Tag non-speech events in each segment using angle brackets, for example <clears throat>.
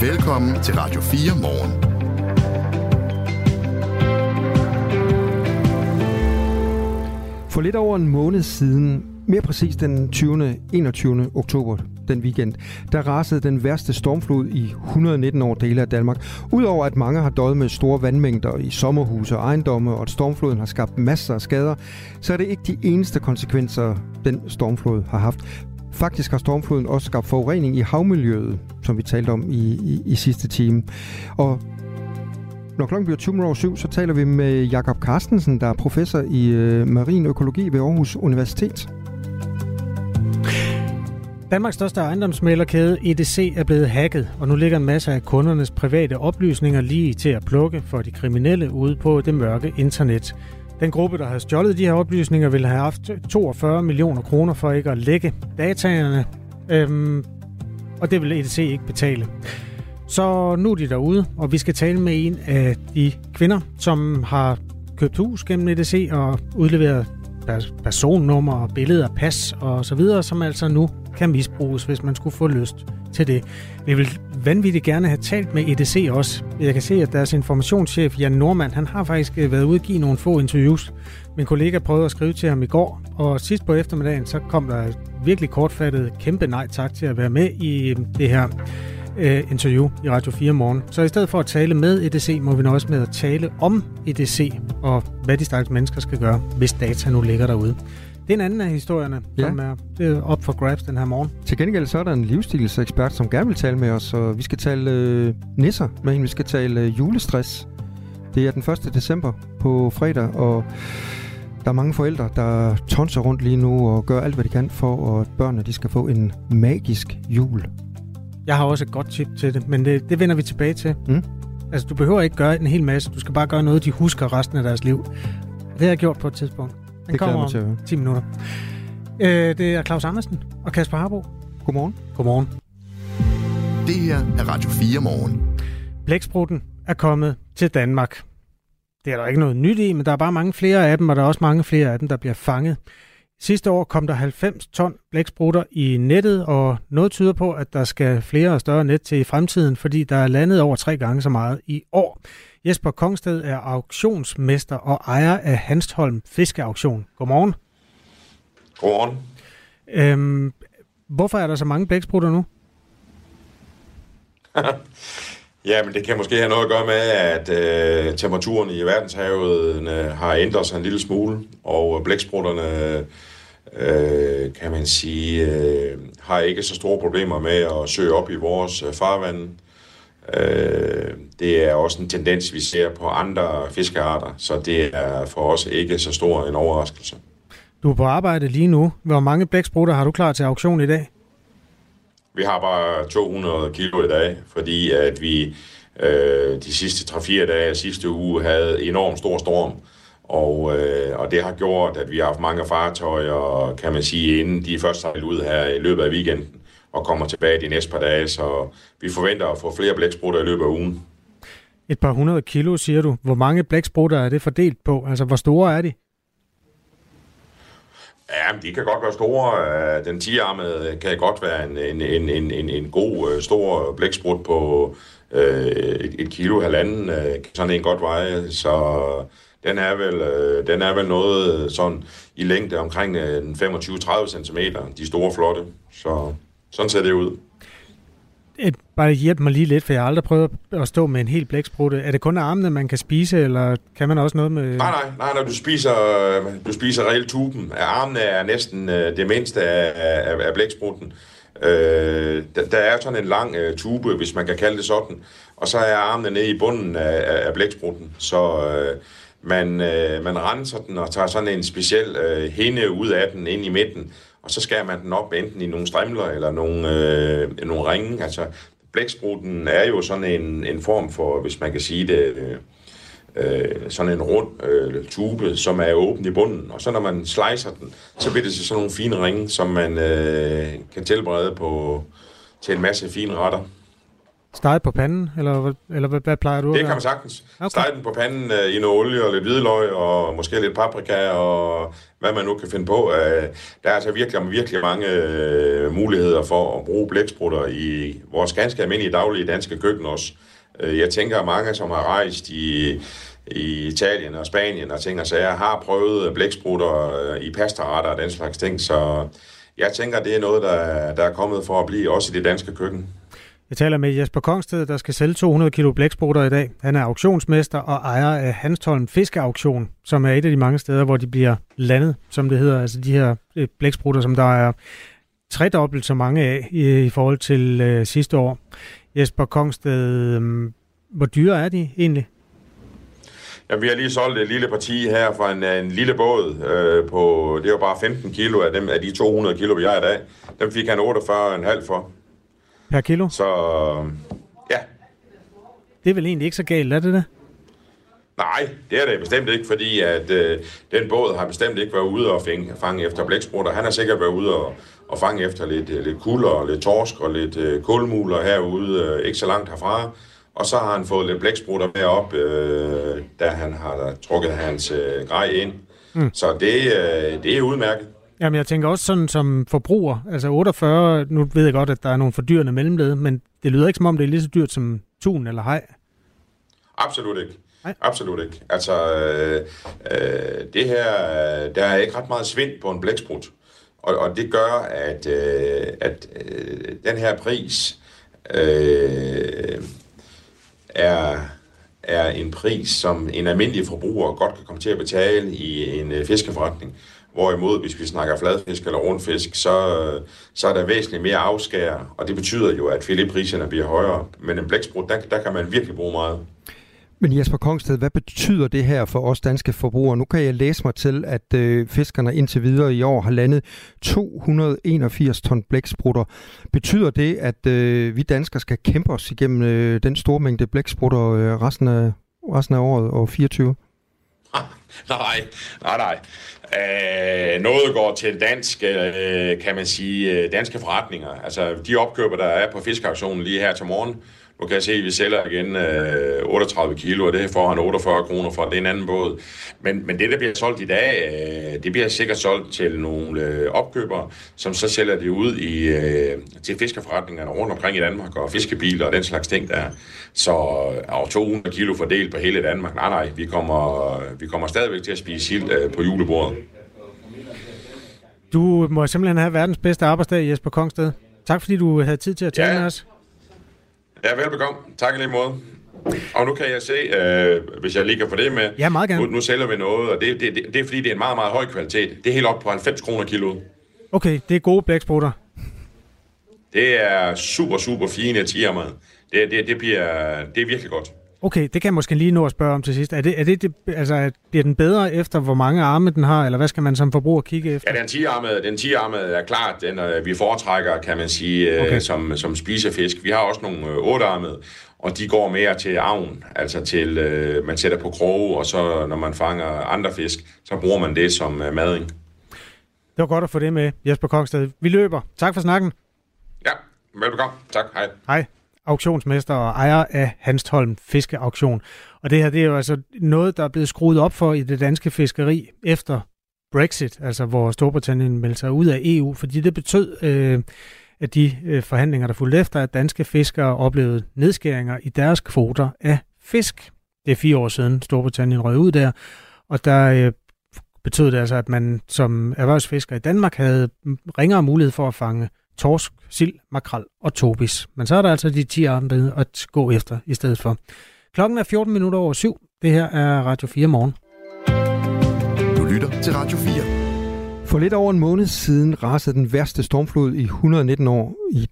Velkommen til Radio 4 morgen. For lidt over en måned siden, mere præcis den 20. 21. oktober, den weekend, der rasede den værste stormflod i 119 år dele af Danmark. Udover at mange har døjet med store vandmængder i sommerhuse og ejendomme, og at stormfloden har skabt masser af skader, så er det ikke de eneste konsekvenser, den stormflod har haft. Faktisk har stormfloden også skabt forurening i havmiljøet, som vi talte om i, i, i sidste time. Og når klokken bliver 20 over 7, så taler vi med Jakob Carstensen, der er professor i øh, marin økologi ved Aarhus Universitet. Danmarks største ejendomsmælerkæde EDC er blevet hacket, og nu ligger en masse af kundernes private oplysninger lige til at plukke for de kriminelle ude på det mørke internet. Den gruppe, der har stjålet de her oplysninger, vil have haft 42 millioner kroner for ikke at lægge dataerne, øhm, og det vil EDC ikke betale. Så nu er de derude, og vi skal tale med en af de kvinder, som har købt hus gennem EDC og udleveret deres personnummer, billeder, pas og så videre, som altså nu kan misbruges, hvis man skulle få lyst til det. Vi vil vanvittigt gerne have talt med EDC også. Jeg kan se, at deres informationschef, Jan Normand, han har faktisk øh, været ude og give nogle få interviews. Min kollega prøvede at skrive til ham i går, og sidst på eftermiddagen, så kom der virkelig kortfattet kæmpe nej tak til at være med i øh, det her øh, interview i Radio 4 morgen. Så i stedet for at tale med EDC, må vi nøjes med at tale om EDC og hvad de stakkels mennesker skal gøre, hvis data nu ligger derude. Det er en anden af historierne, ja. som er, er op for grabs den her morgen. Til gengæld så er der en livsstilsekspert, som gerne vil tale med os, og vi skal tale øh, nisser med hende. Vi skal tale øh, julestress. Det er den 1. december på fredag, og der er mange forældre, der tonser rundt lige nu og gør alt, hvad de kan for, at børnene de skal få en magisk jul. Jeg har også et godt tip til det, men det, det vender vi tilbage til. Mm. Altså, du behøver ikke gøre en hel masse. Du skal bare gøre noget, de husker resten af deres liv. Det har jeg gjort på et tidspunkt. Den det kommer til om 10 minutter. Øh, det er Claus Andersen og Kasper Harbo. Godmorgen. Godmorgen. Det her er Radio 4 morgen. Blæksprutten er kommet til Danmark. Det er der ikke noget nyt i, men der er bare mange flere af dem, og der er også mange flere af dem, der bliver fanget. Sidste år kom der 90 ton blæksprutter i nettet, og noget tyder på, at der skal flere og større net til i fremtiden, fordi der er landet over tre gange så meget i år. Jesper Kongsted er auktionsmester og ejer af Hanstholm Fiskeauktion. Godmorgen. Godmorgen. Øhm, hvorfor er der så mange blæksprutter nu? <laughs> ja, men det kan måske have noget at gøre med, at øh, temperaturen i verdenshavet øh, har ændret sig en lille smule, og blæksprutterne, øh, kan man sige, øh, har ikke så store problemer med at søge op i vores øh, farvand. Øh, det er også en tendens, vi ser på andre fiskearter, så det er for os ikke så stor en overraskelse. Du er på arbejde lige nu. Hvor mange blæksprutter har du klar til auktion i dag? Vi har bare 200 kilo i dag, fordi at vi øh, de sidste 3-4 dage sidste uge havde enormt stor storm. Og, øh, og det har gjort, at vi har haft mange fartøjer, kan man sige, inden de først sejlet ud her i løbet af weekenden og kommer tilbage de næste par dage, så vi forventer at få flere blæksprutter i løbet af ugen. Et par hundrede kilo, siger du. Hvor mange blæksprutter er det fordelt på? Altså, hvor store er de? Ja, men de kan godt være store. Øh, den 10-armede kan godt være en, en, en, en, en, god, øh, stor blæksprut på øh, et, et kilo, halvanden, øh, sådan en godt veje. Så den er vel, øh, den er vel noget sådan i længde omkring 25-30 cm, de store flotte. Så sådan ser det ud. Et, bare hjælp mig lige lidt, for jeg har aldrig prøvet at stå med en hel blæksprutte. Er det kun armene, man kan spise, eller kan man også noget med... Nej, nej, nej, når du spiser, du spiser reelt tuben. Armene er næsten øh, det mindste af, af, af blæksprutten. Øh, der, der er sådan en lang uh, tube, hvis man kan kalde det sådan, og så er armene nede i bunden af, af blæksprutten. Så øh, man, øh, man renser den og tager sådan en speciel øh, hende ud af den ind i midten, og så skærer man den op enten i nogle strimler eller nogle, øh, nogle ringe. Altså, blæksprutten er jo sådan en, en form for, hvis man kan sige det, øh, øh, sådan en rund øh, tube, som er åben i bunden. Og så når man slicer den, så bliver det til sådan nogle fine ringe, som man øh, kan tilberede på, til en masse fine retter. Stege på panden, eller, eller hvad, hvad plejer du Det at kan man sagtens. Okay. Okay. Steg den på panden øh, i noget olie og lidt hvidløg og måske lidt paprika og hvad man nu kan finde på. Øh, Der er altså virkelig, virkelig mange øh, muligheder for at bruge blæksprutter i vores ganske almindelige daglige danske køkken også. Øh, Jeg tænker, at mange, som har rejst i, i Italien og Spanien og ting og sager, har prøvet blæksprutter øh, i pastaretter og den slags ting. Så jeg tænker, det er noget, der, der er kommet for at blive også i det danske køkken. Jeg taler med Jesper Kongsted, der skal sælge 200 kilo blæksprutter i dag. Han er auktionsmester og ejer af Hanstholm Fiskeauktion, som er et af de mange steder, hvor de bliver landet, som det hedder. Altså de her øh, blæksprutter, som der er tredobbelt så mange af i, i forhold til øh, sidste år. Jesper Kongsted, øh, hvor dyre er de egentlig? Jamen, vi har lige solgt et lille parti her fra en, en lille båd øh, på, det var bare 15 kilo af dem, af de 200 kilo, vi har i dag. Dem fik han 48,5 for. Per kilo? Så ja, Det er vel egentlig ikke så galt, er det det? nej, det er det bestemt ikke, fordi at øh, den båd har bestemt ikke været ude og fange, fange efter blæksprutter. Han har sikkert været ude og, og fange efter lidt, øh, lidt kulder og lidt torsk og lidt øh, kulmuler herude, øh, ikke så langt herfra. Og så har han fået lidt blæksprutter med op, øh, da han har trukket hans øh, grej ind. Mm. Så det, øh, det er udmærket. Jamen, jeg tænker også sådan som forbruger. Altså 48, nu ved jeg godt, at der er nogle fordyrende mellemled, men det lyder ikke som om, det er lige så dyrt som tun eller hej. Absolut ikke. Nej. Absolut ikke. Altså, øh, øh, det her, der er ikke ret meget svind på en blæksprut. Og, og det gør, at, øh, at øh, den her pris øh, er, er en pris, som en almindelig forbruger godt kan komme til at betale i en øh, fiskeforretning. Hvorimod, hvis vi snakker fladfisk eller rundfisk, så, øh, så er der væsentligt mere afskær, og det betyder jo, at filetpriserne bliver højere. Men en blæksprut, der, der kan man virkelig bruge meget. Men Jesper Kongsted, hvad betyder det her for os danske forbrugere? Nu kan jeg læse mig til, at øh, fiskerne indtil videre i år har landet 281 ton blæksprutter. Betyder det, at øh, vi danskere skal kæmpe os igennem øh, den store mængde blæksprutter øh, resten, af, resten af året og 24? <laughs> Nej, nej, nej. Øh, noget går til dansk, øh, kan man sige, øh, danske forretninger. Altså, de opkøber, der er på fiskauktionen lige her til morgen, nu kan jeg se, at vi sælger igen øh, 38 kilo, og det får han 48 kroner for. Det er en anden båd. Men, men det, der bliver solgt i dag, øh, det bliver sikkert solgt til nogle øh, opkøbere, som så sælger det ud i, øh, til fiskerforretningerne rundt omkring i Danmark, og fiskebiler og den slags ting der. Så og 200 kilo fordelt på hele Danmark. Nej, nej, vi kommer, vi kommer stadigvæk til at spise sild øh, på julebordet. Du må simpelthen have verdens bedste arbejdsdag, Jesper Kongsted. Tak fordi du havde tid til at tale Ja. med os. Ja, velbekomme. Tak lige måde. Og nu kan jeg se, øh, hvis jeg lige kan få det med. Ja, meget gerne. Nu, nu sælger vi noget, og det, det, det, det er fordi, det er en meget, meget høj kvalitet. Det er helt op på 90 kroner kilo. Okay, det er gode blæksprutter. Det er super, super fine tigermad. Det, det, det, bliver, det er virkelig godt. Okay, det kan jeg måske lige nå at spørge om til sidst. Er det, er det, det altså, bliver den bedre efter, hvor mange arme den har, eller hvad skal man som forbruger kigge efter? Ja, den 10-armede, den 10-armede er klart, den øh, vi foretrækker, kan man sige, øh, Okay. som, som spisefisk. Vi har også nogle øh, 8-armede, og de går mere til avn, altså til, øh, man sætter på kroge, og så når man fanger andre fisk, så bruger man det som øh, mading. Det var godt at få det med, Jesper Kongsted. Vi løber. Tak for snakken. Ja, velbekomme. Tak, hej. Hej. Auktionsmester og ejer af Hanstholm Fiskeauktion. Og det her, det er jo altså noget, der er blevet skruet op for i det danske fiskeri efter Brexit, altså hvor Storbritannien meldte sig ud af EU, fordi det betød, øh, at de øh, forhandlinger, der fulgte efter, at danske fiskere oplevede nedskæringer i deres kvoter af fisk. Det er fire år siden, Storbritannien røg ud der, og der øh, betød det altså, at man som erhvervsfisker i Danmark havde ringere mulighed for at fange torsk, sild, makrel og tobis. Men så er der altså de 10 andre at gå efter i stedet for. Klokken er 14 minutter over syv. Det her er Radio 4 morgen. Du lytter til Radio 4. For lidt over en måned siden rasede den værste stormflod i 119 år i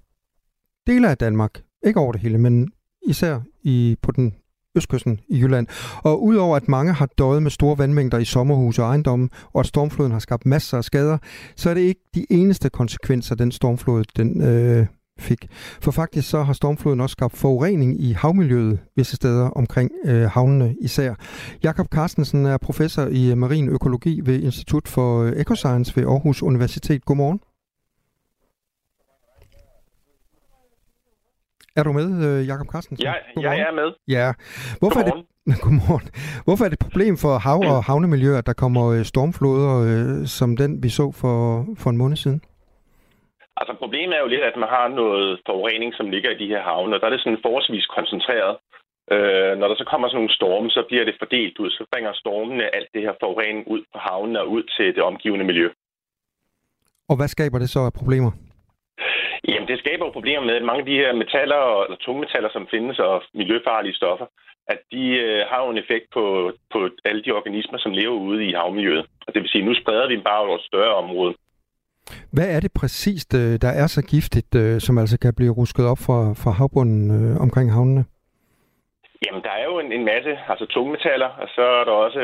dele af Danmark. Ikke over det hele, men især i, på den østkysten i Jylland. Og udover at mange har døjet med store vandmængder i sommerhuse og ejendomme, og at stormfloden har skabt masser af skader, så er det ikke de eneste konsekvenser, den stormflod den, øh, fik. For faktisk så har stormfloden også skabt forurening i havmiljøet visse steder omkring øh, havnene især. Jakob Carstensen er professor i marin økologi ved Institut for øh, Ecoscience ved Aarhus Universitet. Godmorgen. Er du med, øh, Jakob Carstensen? Ja, jeg er med. Ja. Hvorfor er, det, <laughs> godmorgen. Hvorfor er det et problem for hav- og <clears throat> havnemiljøer, at der kommer øh, stormfloder øh, som den, vi så for, for en måned siden? Altså problemet er jo lidt, at man har noget forurening, som ligger i de her havne, og der er det sådan forholdsvis koncentreret. Øh, når der så kommer sådan nogle storme, så bliver det fordelt ud. Så bringer stormene alt det her forurening ud på havnene og ud til det omgivende miljø. Og hvad skaber det så af problemer? Jamen, det skaber jo problemer med, at mange af de her metaller og tungmetaller, som findes, og miljøfarlige stoffer, at de øh, har jo en effekt på, på alle de organismer, som lever ude i havmiljøet. Og det vil sige, at nu spreder vi dem bare over et større område. Hvad er det præcist, øh, der er så giftigt, øh, som altså kan blive rusket op fra, fra havbunden øh, omkring havnene? Jamen, der er jo en, en masse altså tungmetaller, og så er der også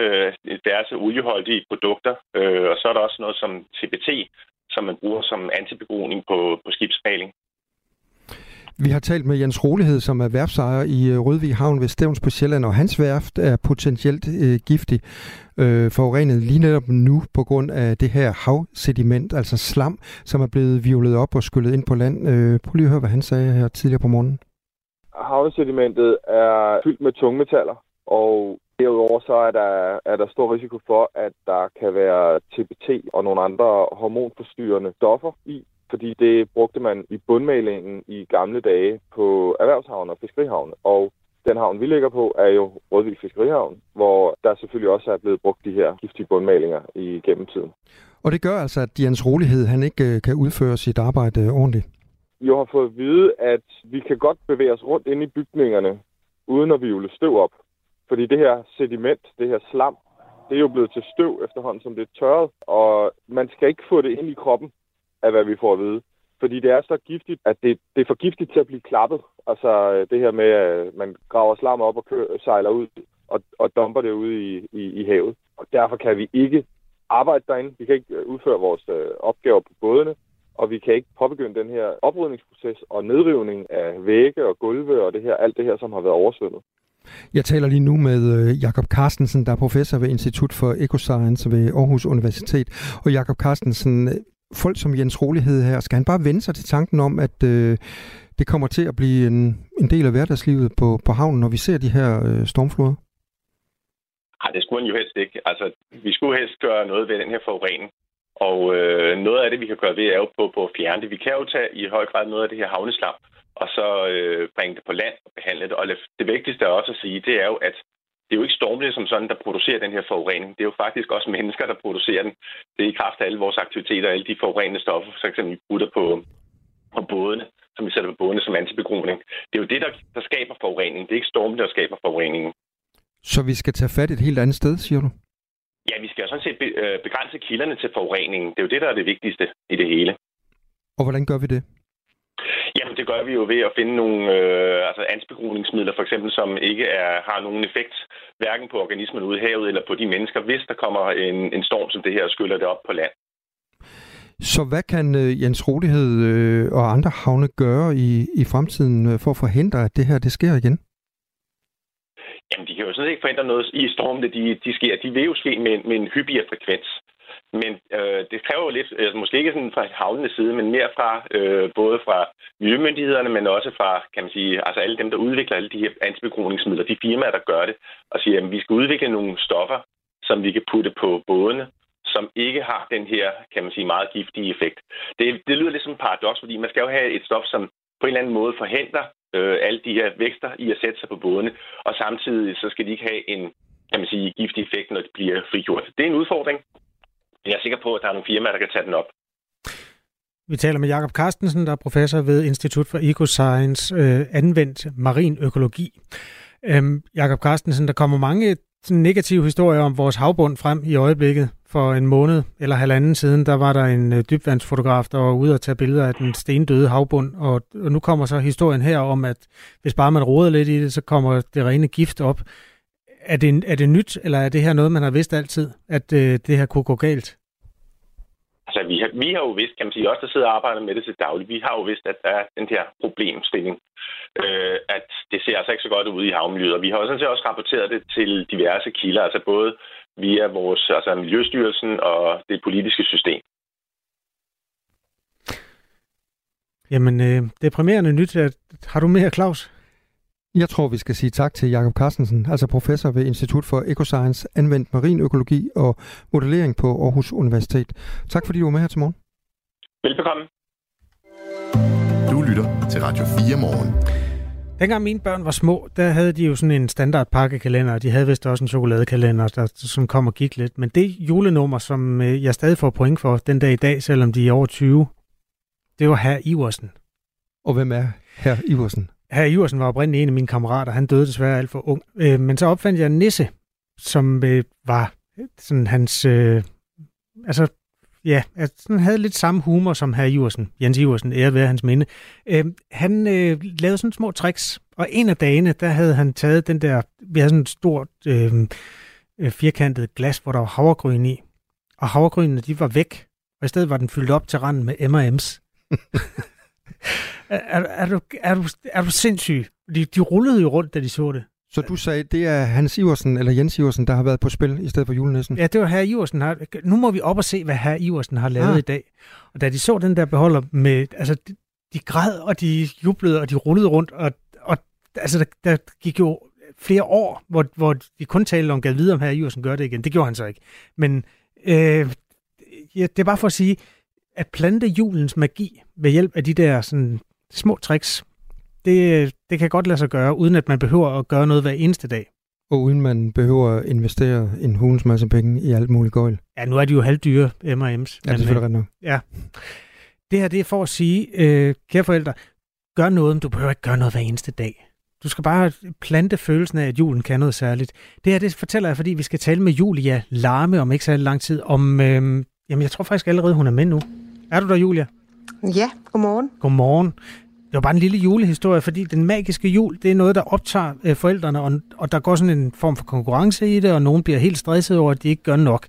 diverse olieholdige produkter, øh, og så er der også noget som TBT, som man bruger som antibegroning på, på skibsmaling. Vi har talt med Jens Rolighed, som er værftsejer i øh, Rødvig Havn ved Stævns på Sjælland, og hans værft er potentielt øh, giftig øh, forurenet lige netop nu på grund af det her havsediment, altså slam, som er blevet violet op og skyllet ind på land. Øh, prøv lige at høre, hvad han sagde her tidligere på morgenen. Havsedimentet er fyldt med tungmetaller, og Derudover så er der, er der stor risiko for, at der kan være TBT og nogle andre hormonforstyrrende stoffer i, fordi det brugte man i bundmalingen i gamle dage på erhvervshavne og fiskerihavne. Og den havn, vi ligger på, er jo Rødvig Fiskerihavn, hvor der selvfølgelig også er blevet brugt de her giftige bundmalinger i gennemtiden. Og det gør altså, at Jens Rolighed han ikke øh, kan udføre sit arbejde ordentligt? Jeg har fået at vide, at vi kan godt bevæge os rundt ind i bygningerne, uden at vi støv op. Fordi det her sediment, det her slam, det er jo blevet til støv efterhånden, som det er tørret. Og man skal ikke få det ind i kroppen, af hvad vi får at vide. Fordi det er så giftigt, at det, det er for giftigt til at blive klappet. Altså det her med, at man graver slam op og kører, sejler ud og, og dumper det ud i, i, i havet. Og derfor kan vi ikke arbejde derinde. Vi kan ikke øh, udføre vores øh, opgaver på bådene. Og vi kan ikke påbegynde den her oprydningsproces og nedrivning af vægge og gulve og det her, alt det her, som har været oversvømmet. Jeg taler lige nu med øh, Jakob Carstensen, der er professor ved Institut for Ecoscience ved Aarhus Universitet. Og Jakob Carstensen, øh, folk som Jens Rolighed her, skal han bare vende sig til tanken om, at øh, det kommer til at blive en, en del af hverdagslivet på, på havnen, når vi ser de her øh, stormfloder? Nej, det skulle han jo helst ikke. Altså, vi skulle helst gøre noget ved den her forurening. Og øh, noget af det, vi kan gøre ved, er jo på, på at fjerne det. Vi kan jo tage i høj grad noget af det her havneslam, og så øh, bringe det på land og behandle det. Og det vigtigste er også at sige, det er jo, at det er jo ikke stormligt som sådan, der producerer den her forurening. Det er jo faktisk også mennesker, der producerer den. Det er i kraft af alle vores aktiviteter, alle de forurenende stoffer, for eksempel putter på, på bådene, som vi sætter på bådene som antibegroning. Det er jo det, der, der skaber forurening. Det er ikke stormen, der skaber forureningen. Så vi skal tage fat et helt andet sted, siger du? Ja, vi skal jo sådan set øh, begrænse kilderne til forureningen. Det er jo det, der er det vigtigste i det hele. Og hvordan gør vi det? Det gør vi jo ved at finde nogle øh, altså antibegroningsmidler, for eksempel, som ikke er, har nogen effekt, hverken på organismen ude i havet eller på de mennesker, hvis der kommer en, en storm som det her og skyller det op på land. Så hvad kan øh, Jens Rodighed øh, og andre havne gøre i, i fremtiden øh, for at forhindre, at det her det sker igen? Jamen, de kan jo sådan set ikke forhindre noget i stormene, de, de sker. De vil jo ske med, med en hyppigere frekvens. Men øh, det kræver jo lidt, altså måske ikke sådan fra havnenes side, men mere fra øh, både fra miljømyndighederne, men også fra, kan man sige, altså alle dem, der udvikler alle de her antibegroningsmidler, de firmaer, der gør det, og siger, at vi skal udvikle nogle stoffer, som vi kan putte på bådene, som ikke har den her, kan man sige, meget giftige effekt. Det, det lyder lidt som en paradoks, fordi man skal jo have et stof, som på en eller anden måde forhindrer øh, alle de her vækster i at sætte sig på bådene, og samtidig så skal de ikke have en, kan man sige, giftig effekt, når de bliver frigjort. Det er en udfordring, jeg er sikker på, at der er nogle firmaer, der kan tage den op. Vi taler med Jakob Carstensen, der er professor ved Institut for Ecoscience, øh, anvendt marin økologi. Øhm, Jakob Carstensen, der kommer mange negative historier om vores havbund frem i øjeblikket. For en måned eller halvanden siden, der var der en øh, dybvandsfotograf, der var ude og tage billeder af den stendøde havbund. Og, og nu kommer så historien her om, at hvis bare man roder lidt i det, så kommer det rene gift op er det, er det nyt, eller er det her noget, man har vidst altid, at øh, det her kunne gå galt? Altså, vi har, vi har jo vidst, kan man sige, også der sidder og arbejder med det til daglig, vi har jo vidst, at der er den her problemstilling, øh, at det ser altså ikke så godt ud i havmiljøet, og vi har jo sådan set også rapporteret det til diverse kilder, altså både via vores altså Miljøstyrelsen og det politiske system. Jamen, øh, deprimerende nyt. Har du mere, Claus? Jeg tror, vi skal sige tak til Jakob Carstensen, altså professor ved Institut for Ecoscience, anvendt marinøkologi og modellering på Aarhus Universitet. Tak fordi du var med her til morgen. Velbekomme. Du lytter til Radio 4 morgen. Dengang mine børn var små, der havde de jo sådan en standard pakkekalender, og de havde vist også en chokoladekalender, der sådan kom og gik lidt. Men det julenummer, som øh, jeg stadig får point for den dag i dag, selvom de er over 20, det var herr Iversen. Og hvem er herr Iversen? Herr Iversen var oprindeligt en af mine kammerater. Han døde desværre alt for ung. Øh, men så opfandt jeg Nisse, som øh, var øh, sådan hans... Øh, altså, ja, altså, han havde lidt samme humor som herr Iversen. Jens Iversen, ære være hans minde. Øh, han øh, lavede sådan små tricks, og en af dagene, der havde han taget den der... Vi havde sådan et stort øh, øh firkantet glas, hvor der var havregryn i. Og havregrynene, de var væk. Og i stedet var den fyldt op til randen med M&M's. <laughs> <laughs> er, er, du, er, du, er du sindssyg? De, de rullede jo rundt, da de så det. Så du sagde, det er Hans Iversen, eller Jens Iversen, der har været på spil i stedet for julenæsten? Ja, det var herr Iversen. Nu må vi op og se, hvad herr Iversen har lavet. Ah. i dag. Og da de så den der beholder med, altså de, de græd, og de jublede, og de rullede rundt, og, og altså der, der gik jo flere år, hvor, hvor de kun talte om, gav videre, om herr Iversen gør det igen. Det gjorde han så ikke. Men øh, ja, det er bare for at sige, at plante julens magi ved hjælp af de der sådan, små tricks, det, det kan godt lade sig gøre, uden at man behøver at gøre noget hver eneste dag. Og uden man behøver at investere en hulens masse penge i alt muligt gøjl. Ja, nu er de jo halvdyre M&M's. Ja, det er selvfølgelig ret nok. Ja. Det her, det er for at sige, øh, kære forældre, gør noget, men du behøver ikke gøre noget hver eneste dag. Du skal bare plante følelsen af, at julen kan noget særligt. Det her, det fortæller jeg, fordi vi skal tale med Julia Larme om ikke så lang tid, om, øh, jamen jeg tror faktisk allerede, hun er med nu. Er du der, Julia? Ja, godmorgen. Godmorgen. Det var bare en lille julehistorie, fordi den magiske jul, det er noget, der optager øh, forældrene, og, og der går sådan en form for konkurrence i det, og nogen bliver helt stresset over, at de ikke gør nok.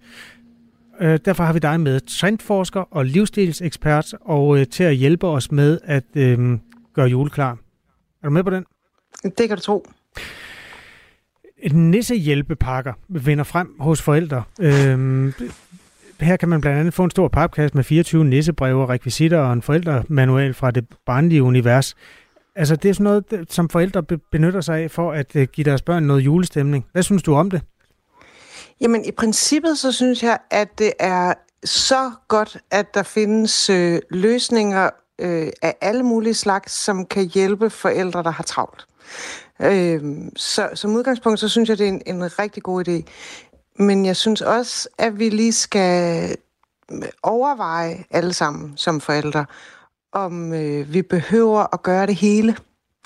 Øh, derfor har vi dig med, trendforsker og livsstilsekspert, og øh, til at hjælpe os med at øh, gøre jul klar. Er du med på den? Det kan du tro. Nissehjælpepakker vinder frem hos forældre. Øh, her kan man blandt andet få en stor papkasse med 24 nissebreve og rekvisitter og en forældremanual fra det barnlige univers. Altså, det er sådan noget, som forældre benytter sig af for at øh, give deres børn noget julestemning. Hvad synes du om det? Jamen, i princippet så synes jeg, at det er så godt, at der findes øh, løsninger øh, af alle mulige slags, som kan hjælpe forældre, der har travlt. Øh, så som udgangspunkt, så synes jeg, det er en, en rigtig god idé. Men jeg synes også, at vi lige skal overveje alle sammen som forældre, om øh, vi behøver at gøre det hele.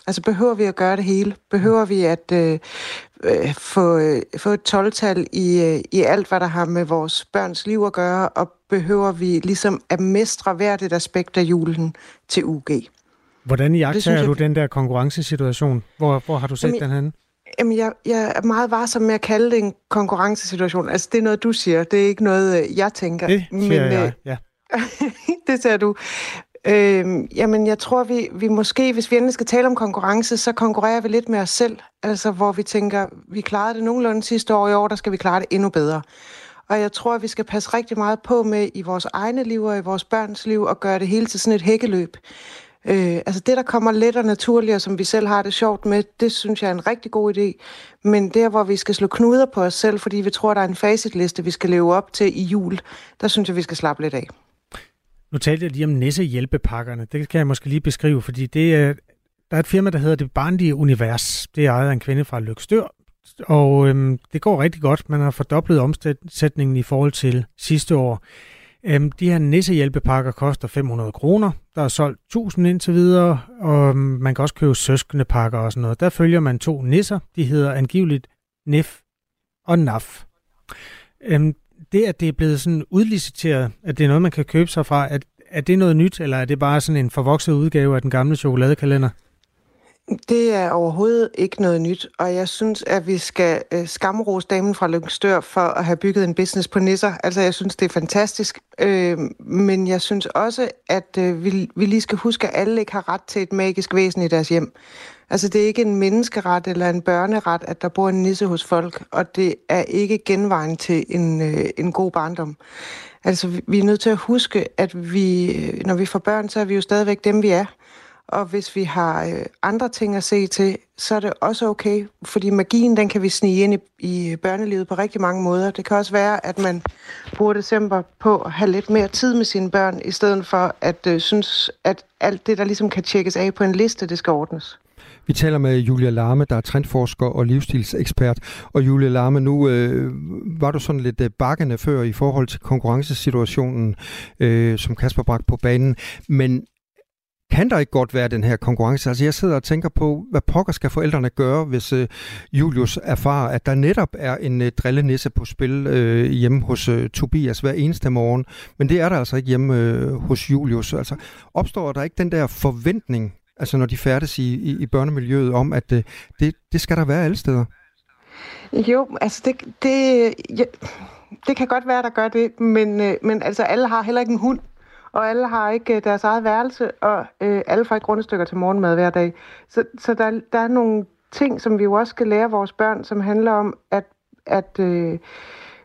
Altså behøver vi at gøre det hele? Behøver vi at øh, øh få, øh, få et 12-tal i, øh, i alt, hvad der har med vores børns liv at gøre? Og behøver vi ligesom at mestre hvert et aspekt af julen til UG? Hvordan i du den der konkurrencesituation? Hvor, hvor har du set Jamen, den henne? Jamen, jeg, jeg er meget varsom med at kalde det en konkurrencesituation. Altså, det er noget, du siger. Det er ikke noget, øh, jeg tænker. Det siger Men, jeg, øh, ja. <laughs> det ser du. Øh, jamen, jeg tror, vi, vi måske, hvis vi endelig skal tale om konkurrence, så konkurrerer vi lidt med os selv. Altså, hvor vi tænker, vi klarede det nogenlunde sidste år, i år der skal vi klare det endnu bedre. Og jeg tror, at vi skal passe rigtig meget på med i vores egne liv og i vores børns liv og gøre det hele til sådan et hækkeløb. Øh, altså det, der kommer let og naturligt, og som vi selv har det sjovt med, det synes jeg er en rigtig god idé. Men der, hvor vi skal slå knuder på os selv, fordi vi tror, der er en facitliste, vi skal leve op til i jul, der synes jeg, vi skal slappe lidt af. Nu talte jeg lige om nissehjælpepakkerne. Det kan jeg måske lige beskrive, fordi det er, der er et firma, der hedder Det Barnlige Univers. Det er ejet af en kvinde fra Lykstør, og øhm, det går rigtig godt. Man har fordoblet omsætningen i forhold til sidste år. Øhm, de her nissehjælpepakker koster 500 kroner. Der er solgt 1000 indtil videre, og øhm, man kan også købe søskende pakker og sådan noget. Der følger man to nisser. De hedder angiveligt Nef og NAF. Øhm, det, at det er blevet sådan udliciteret, at det er noget, man kan købe sig fra, at, er det noget nyt, eller er det bare sådan en forvokset udgave af den gamle chokoladekalender? Det er overhovedet ikke noget nyt, og jeg synes, at vi skal øh, skamrose damen fra Lyngstør for at have bygget en business på nisser. Altså, jeg synes, det er fantastisk, øh, men jeg synes også, at øh, vi, vi lige skal huske, at alle ikke har ret til et magisk væsen i deres hjem. Altså, det er ikke en menneskeret eller en børneret, at der bor en nisse hos folk, og det er ikke genvejen til en, øh, en god barndom. Altså, vi er nødt til at huske, at vi, når vi får børn, så er vi jo stadigvæk dem, vi er. Og hvis vi har øh, andre ting at se til, så er det også okay, fordi magien, den kan vi snige ind i, i børnelivet på rigtig mange måder. Det kan også være, at man bruger december på at have lidt mere tid med sine børn, i stedet for at øh, synes, at alt det, der ligesom kan tjekkes af på en liste, det skal ordnes. Vi taler med Julia Larme, der er trendforsker og livsstilsekspert. Og Julia Larme, nu øh, var du sådan lidt øh, bakkende før i forhold til konkurrencesituationen, øh, som Kasper bragte på banen. Men kan der ikke godt være den her konkurrence? Altså jeg sidder og tænker på, hvad pokker skal forældrene gøre, hvis øh, Julius erfarer, at der netop er en øh, drillenisse på spil øh, hjemme hos øh, Tobias hver eneste morgen, men det er der altså ikke hjemme øh, hos Julius. Altså opstår der ikke den der forventning, altså når de færdes i, i, i børnemiljøet, om at øh, det, det skal der være alle steder? Jo, altså det, det, ja, det kan godt være, der gør det, men, øh, men altså alle har heller ikke en hund og alle har ikke øh, deres eget værelse, og øh, alle får ikke grundstykker til morgenmad hver dag. Så, så der, der er nogle ting, som vi jo også skal lære vores børn, som handler om, at, at øh,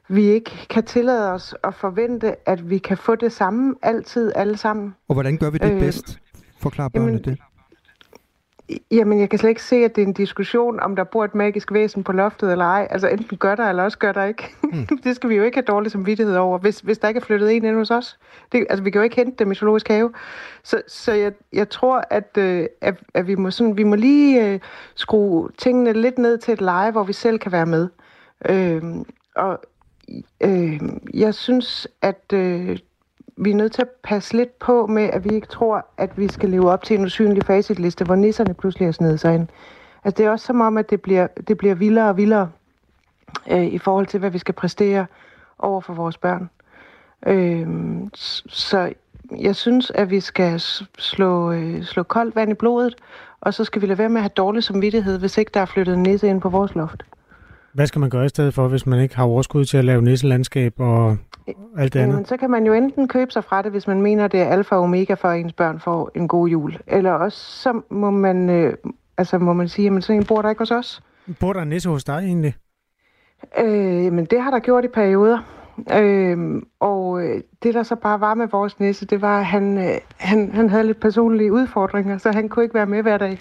vi ikke kan tillade os at forvente, at vi kan få det samme altid alle sammen. Og hvordan gør vi det øh, bedst? Forklar børnene jamen, det. Jamen, jeg kan slet ikke se, at det er en diskussion, om der bor et magisk væsen på loftet eller ej. Altså, enten gør der, eller også gør der ikke. Mm. <laughs> det skal vi jo ikke have dårlig samvittighed over, hvis, hvis der ikke er flyttet en ind hos os. Det, altså, vi kan jo ikke hente dem i zoologisk have. Så, så jeg, jeg tror, at, øh, at, at vi, må sådan, vi må lige øh, skrue tingene lidt ned til et leje, hvor vi selv kan være med. Øh, og øh, jeg synes, at øh, vi er nødt til at passe lidt på med, at vi ikke tror, at vi skal leve op til en usynlig facitliste, hvor nisserne pludselig er snedet sig ind. Altså det er også som om, at det bliver, det bliver vildere og vildere øh, i forhold til, hvad vi skal præstere over for vores børn. Øh, så jeg synes, at vi skal slå, øh, slå koldt vand i blodet, og så skal vi lade være med at have dårlig samvittighed, hvis ikke der er flyttet en nisse ind på vores loft. Hvad skal man gøre i stedet for, hvis man ikke har overskud til at lave nisselandskab og alt det andet? Jamen, så kan man jo enten købe sig fra det, hvis man mener, det er alfa og omega for, at ens børn får en god jul. Eller også så må man, øh, altså må man sige, at sådan en bor der ikke hos os. Bor der en nisse hos dig egentlig? Øh, men det har der gjort i perioder. Øh, og det, der så bare var med vores nisse, det var, at han, øh, han, han havde lidt personlige udfordringer, så han kunne ikke være med hver dag.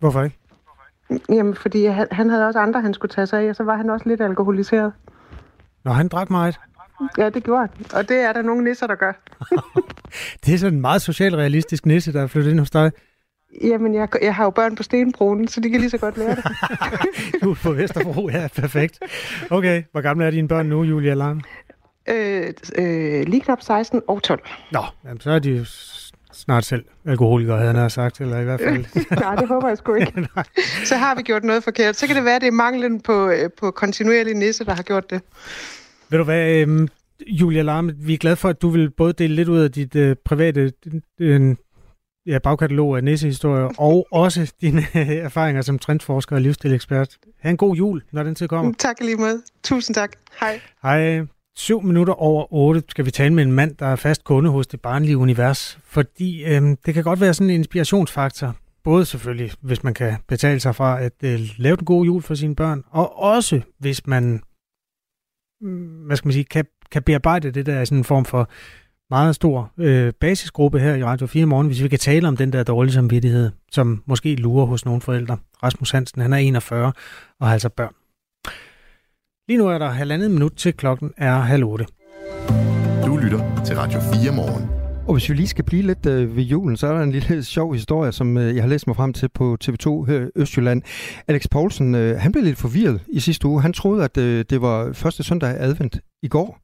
Hvorfor ikke? Jamen, fordi han, han havde også andre, han skulle tage sig af, og så var han også lidt alkoholiseret. Nå, han drak meget? Ja, det gjorde han. Og det er der nogle nisser, der gør. <laughs> det er sådan en meget socialrealistisk nisse, der er flyttet ind hos dig. Jamen, jeg, jeg har jo børn på Stenbroen, så de kan lige så godt lære det. <laughs> du er på Vesterbro, ja, perfekt. Okay, hvor gamle er dine børn nu, Julia Larm? Øh, øh, lige knap 16 og 12. Nå, jamen, så er de jo snart selv alkoholiker, havde han sagt, eller i hvert fald. <laughs> Nej, det håber jeg sgu ikke. <laughs> så har vi gjort noget forkert. Så kan det være, at det er manglen på, øh, på kontinuerlig nisse, der har gjort det. Ved du hvad, øh, Julia Larme, vi er glade for, at du vil både dele lidt ud af dit øh, private øh, ja, bagkatalog af nissehistorier, <laughs> og også dine øh, erfaringer som trendforsker og livsstilekspert. Ha' en god jul, når den tid kommer. Tak lige måde. Tusind tak. Hej. Hej. Syv minutter over otte skal vi tale med en mand, der er fast kunde hos det barnlige univers, fordi øh, det kan godt være sådan en inspirationsfaktor, både selvfølgelig, hvis man kan betale sig fra at øh, lave en god jul for sine børn, og også hvis man, mm, hvad skal man sige, kan, kan bearbejde det der i sådan en form for meget stor øh, basisgruppe her i Radio 4 morgen, hvis vi kan tale om den der dårlige samvittighed, som måske lurer hos nogle forældre. Rasmus Hansen, han er 41 og har altså børn. Lige nu er der halvandet minut til klokken er halv otte. Du lytter til Radio 4 morgen. Og hvis vi lige skal blive lidt øh, ved julen, så er der en lille <laughs> sjov historie, som øh, jeg har læst mig frem til på TV2 her Østjylland. Alex Poulsen, øh, han blev lidt forvirret i sidste uge. Han troede, at øh, det var første søndag advent i går.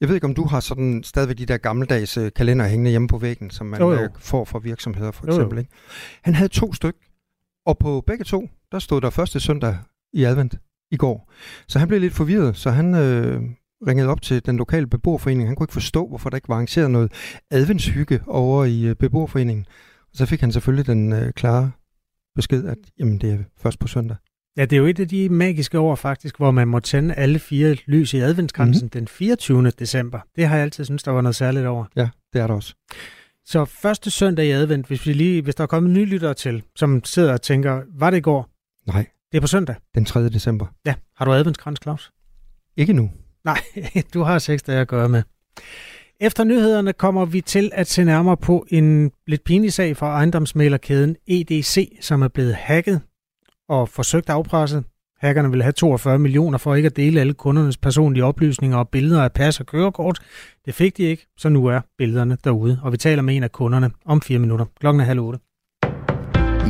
Jeg ved ikke, om du har sådan stadigvæk de der gammeldags øh, kalender hængende hjemme på væggen, som man jo, jo. Øh, får fra virksomheder for eksempel. Jo, jo. Ikke? Han havde to styk, og på begge to, der stod der første søndag i advent i går. Så han blev lidt forvirret, så han øh, ringede op til den lokale beboerforening. Han kunne ikke forstå, hvorfor der ikke var arrangeret noget adventshygge over i øh, beboerforeningen. Og så fik han selvfølgelig den øh, klare besked, at jamen, det er først på søndag. Ja, det er jo et af de magiske år faktisk, hvor man må tænde alle fire lys i adventskransen mm-hmm. den 24. december. Det har jeg altid syntes, der var noget særligt over. Ja, det er der også. Så første søndag i advent, hvis, vi lige, hvis der er kommet nye lyttere til, som sidder og tænker, var det i går? Nej. Det er på søndag? Den 3. december. Ja. Har du adventskrans, Claus? Ikke nu. Nej, <laughs> du har seks dage at gøre med. Efter nyhederne kommer vi til at se nærmere på en lidt pinlig sag fra ejendomsmælerkæden EDC, som er blevet hacket og forsøgt afpresset. Hackerne vil have 42 millioner for ikke at dele alle kundernes personlige oplysninger og billeder af pas og kørekort. Det fik de ikke, så nu er billederne derude, og vi taler med en af kunderne om fire minutter. Klokken er halv otte.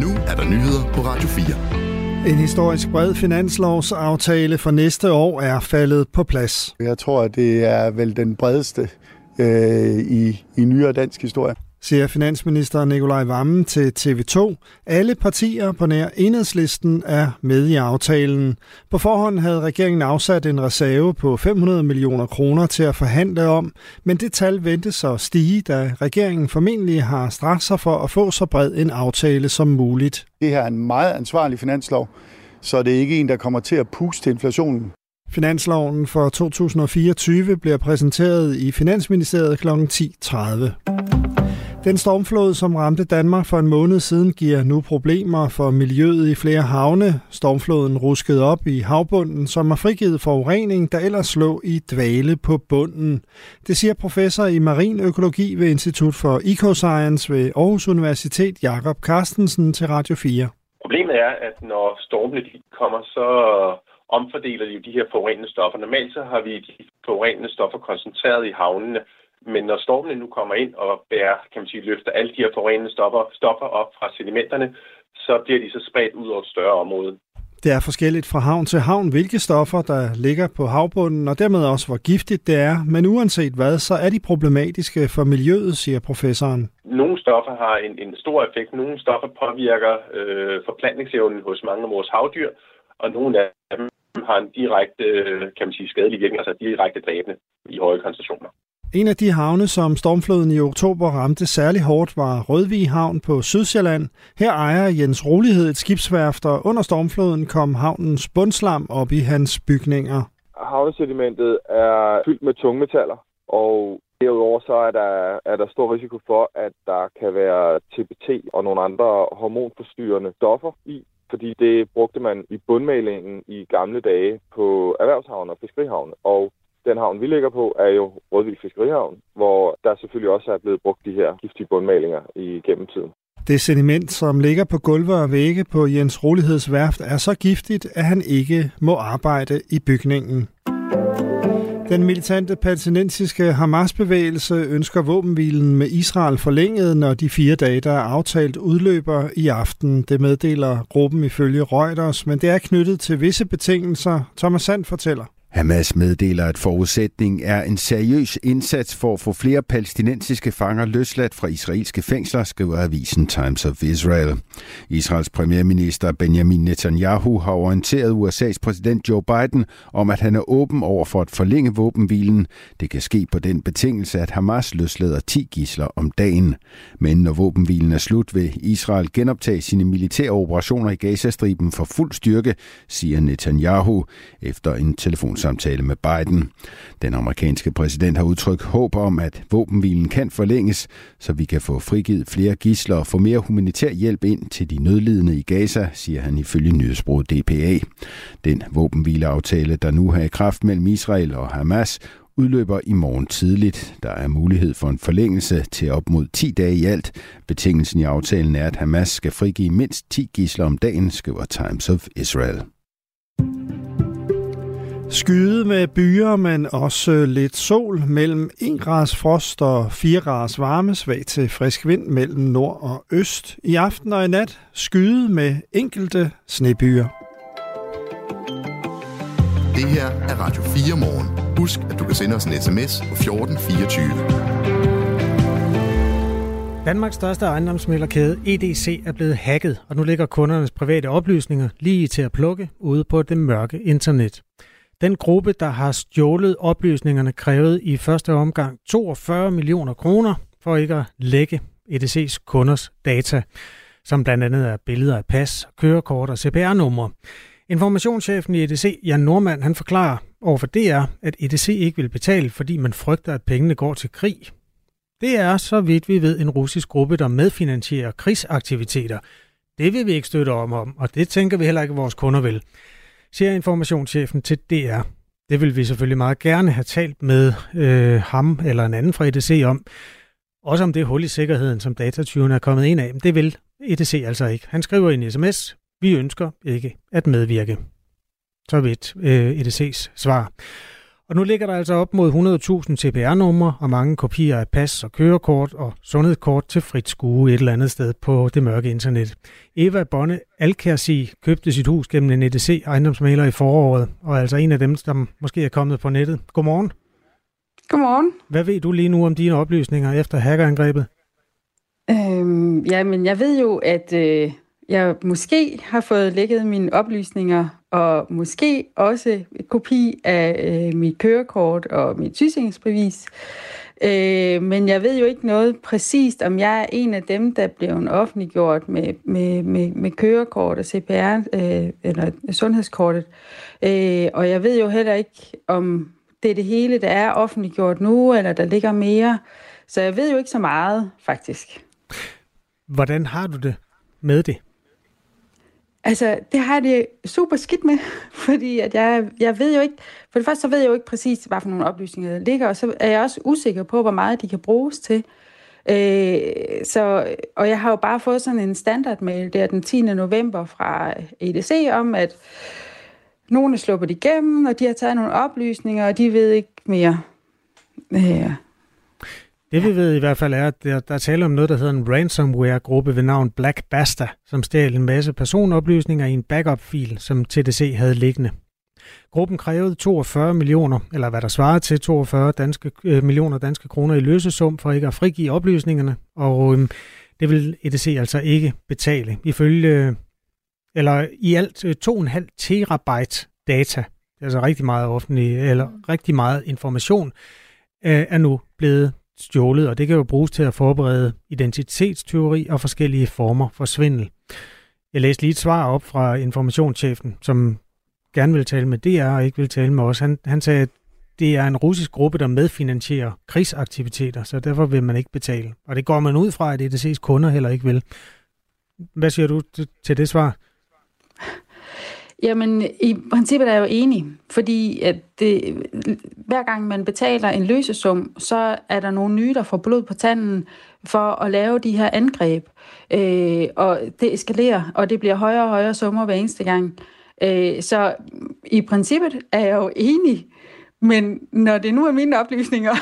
Nu er der nyheder på Radio 4. En historisk bred finanslovsaftale for næste år er faldet på plads. Jeg tror, at det er vel den bredeste øh, i, i nyere dansk historie siger finansminister Nikolaj Vammen til TV2. Alle partier på nær enhedslisten er med i aftalen. På forhånd havde regeringen afsat en reserve på 500 millioner kroner til at forhandle om, men det tal ventes at stige, da regeringen formentlig har straks sig for at få så bred en aftale som muligt. Det her er en meget ansvarlig finanslov, så det er ikke en, der kommer til at puste inflationen. Finansloven for 2024 bliver præsenteret i Finansministeriet kl. 10.30. Den stormflod, som ramte Danmark for en måned siden, giver nu problemer for miljøet i flere havne. Stormfloden ruskede op i havbunden, som har frigivet forurening, der ellers lå i dvale på bunden. Det siger professor i marin økologi ved Institut for Ecoscience ved Aarhus Universitet, Jakob Carstensen til Radio 4. Problemet er, at når stormene kommer, så omfordeler de jo de her forurenende stoffer. Normalt så har vi de forurenende stoffer koncentreret i havnene, men når stormene nu kommer ind og bærer, kan man sige, løfter alle de her forurenende stoffer, stoffer op fra sedimenterne, så bliver de så spredt ud over et større område. Det er forskelligt fra havn til havn, hvilke stoffer, der ligger på havbunden, og dermed også, hvor giftigt det er. Men uanset hvad, så er de problematiske for miljøet, siger professoren. Nogle stoffer har en, en stor effekt. Nogle stoffer påvirker øh, forplantningsevnen hos mange af vores havdyr, og nogle af dem har en direkte, øh, kan man sige, skadelig virkning, altså direkte dræbende i høje koncentrationer. En af de havne, som stormfloden i oktober ramte særlig hårdt, var Rødvig Havn på Sydsjælland. Her ejer Jens Rolighed et skibsværft, og under stormfloden kom havnens bundslam op i hans bygninger. Havnesedimentet er fyldt med tungmetaller, og derudover så er der, er der stor risiko for, at der kan være TBT og nogle andre hormonforstyrrende stoffer i, fordi det brugte man i bundmalingen i gamle dage på erhvervshavne og fiskerihavne. Og den havn, vi ligger på, er jo Rødvig Fiskerihavn, hvor der selvfølgelig også er blevet brugt de her giftige bundmalinger i gennem tiden. Det sediment, som ligger på gulve og vægge på Jens Roligheds værft, er så giftigt, at han ikke må arbejde i bygningen. Den militante palæstinensiske Hamas-bevægelse ønsker våbenhvilen med Israel forlænget, når de fire dage, der er aftalt, udløber i aften. Det meddeler gruppen ifølge Reuters, men det er knyttet til visse betingelser, Thomas Sand fortæller. Hamas meddeler, at forudsætning er en seriøs indsats for at få flere palæstinensiske fanger løsladt fra israelske fængsler, skriver avisen Times of Israel. Israels premierminister Benjamin Netanyahu har orienteret USA's præsident Joe Biden om, at han er åben over for at forlænge våbenhvilen. Det kan ske på den betingelse, at Hamas løslader 10 gisler om dagen. Men når våbenhvilen er slut, vil Israel genoptage sine militære operationer i Gazastriben for fuld styrke, siger Netanyahu efter en telefon telefonsamtale med Biden. Den amerikanske præsident har udtrykt håb om, at våbenhvilen kan forlænges, så vi kan få frigivet flere gisler og få mere humanitær hjælp ind til de nødlidende i Gaza, siger han ifølge nyhedsbruget DPA. Den våbenhvileaftale, der nu har i kraft mellem Israel og Hamas, udløber i morgen tidligt. Der er mulighed for en forlængelse til op mod 10 dage i alt. Betingelsen i aftalen er, at Hamas skal frigive mindst 10 gisler om dagen, skriver Times of Israel. Skyde med byer, men også lidt sol mellem 1 grads frost og 4 grads varme, svag til frisk vind mellem nord og øst. I aften og i nat skyde med enkelte snebyer. Det her er Radio 4 morgen. Husk, at du kan sende os en sms på 1424. Danmarks største ejendomsmælderkæde EDC er blevet hacket, og nu ligger kundernes private oplysninger lige til at plukke ude på det mørke internet. Den gruppe, der har stjålet oplysningerne, krævede i første omgang 42 millioner kroner for ikke at lægge EDC's kunders data, som blandt andet er billeder af pas, kørekort og CPR-numre. Informationschefen i EDC, Jan Normand, han forklarer overfor DR, at EDC ikke vil betale, fordi man frygter, at pengene går til krig. Det er, så vidt vi ved, en russisk gruppe, der medfinansierer krigsaktiviteter. Det vil vi ikke støtte om, om og det tænker vi heller ikke, at vores kunder vil siger informationschefen til DR. Det vil vi selvfølgelig meget gerne have talt med øh, ham eller en anden fra EDC om. Også om det hul i sikkerheden, som datatyven er kommet ind af. Men Det vil EDC altså ikke. Han skriver i en sms, vi ønsker ikke at medvirke. Så vidt øh, EDC's svar. Og nu ligger der altså op mod 100.000 CPR-numre og mange kopier af pas og kørekort og sundhedskort til frit skue et eller andet sted på det mørke internet. Eva Bonne Alkersi købte sit hus gennem en EDC-ejendomsmaler i foråret, og er altså en af dem, der måske er kommet på nettet. Godmorgen. Godmorgen. Hvad ved du lige nu om dine oplysninger efter hackerangrebet? Øhm, jamen, jeg ved jo, at øh, jeg måske har fået lækket mine oplysninger, og måske også et kopi af øh, mit kørekort og mit sygesikringsbevis. Øh, men jeg ved jo ikke noget præcist, om jeg er en af dem, der blev offentliggjort med, med, med, med kørekort og CPR, øh, eller sundhedskortet. Øh, og jeg ved jo heller ikke, om det er det hele, der er offentliggjort nu, eller der ligger mere. Så jeg ved jo ikke så meget, faktisk. Hvordan har du det med det? Altså, det har det super skidt med, <laughs> fordi at jeg, jeg ved jo ikke, for det første så ved jeg jo ikke præcis, hvad for nogle oplysninger der ligger, og så er jeg også usikker på, hvor meget de kan bruges til. Øh, så, og jeg har jo bare fået sådan en standardmail der den 10. november fra EDC om, at nogen er sluppet igennem, og de har taget nogle oplysninger, og de ved ikke mere. Øh, det vi ved i hvert fald er, at der, der er tale om noget, der hedder en ransomware-gruppe ved navn Black Basta, som stjal en masse personoplysninger i en backup-fil, som TDC havde liggende. Gruppen krævede 42 millioner, eller hvad der svarer til 42 danske, øh, millioner danske kroner i løsesum for ikke at frigive oplysningerne, og øh, det vil EDC altså ikke betale. Ifølge, eller i alt 2,5 øh, terabyte data, det er altså rigtig meget offentlig, eller rigtig meget information, øh, er nu blevet stjålet, og det kan jo bruges til at forberede identitetsteori og forskellige former for svindel. Jeg læste lige et svar op fra informationschefen, som gerne vil tale med DR og ikke vil tale med os. Han, han sagde, at det er en russisk gruppe, der medfinansierer krigsaktiviteter, så derfor vil man ikke betale. Og det går man ud fra, at EDC's kunder heller ikke vil. Hvad siger du til det svar? Jamen, i princippet er jeg jo enig, fordi at det, hver gang man betaler en løsesum, så er der nogle nye, der får blod på tanden for at lave de her angreb. Øh, og det eskalerer, og det bliver højere og højere summer hver eneste gang. Øh, så i princippet er jeg jo enig, men når det nu er mine oplysninger,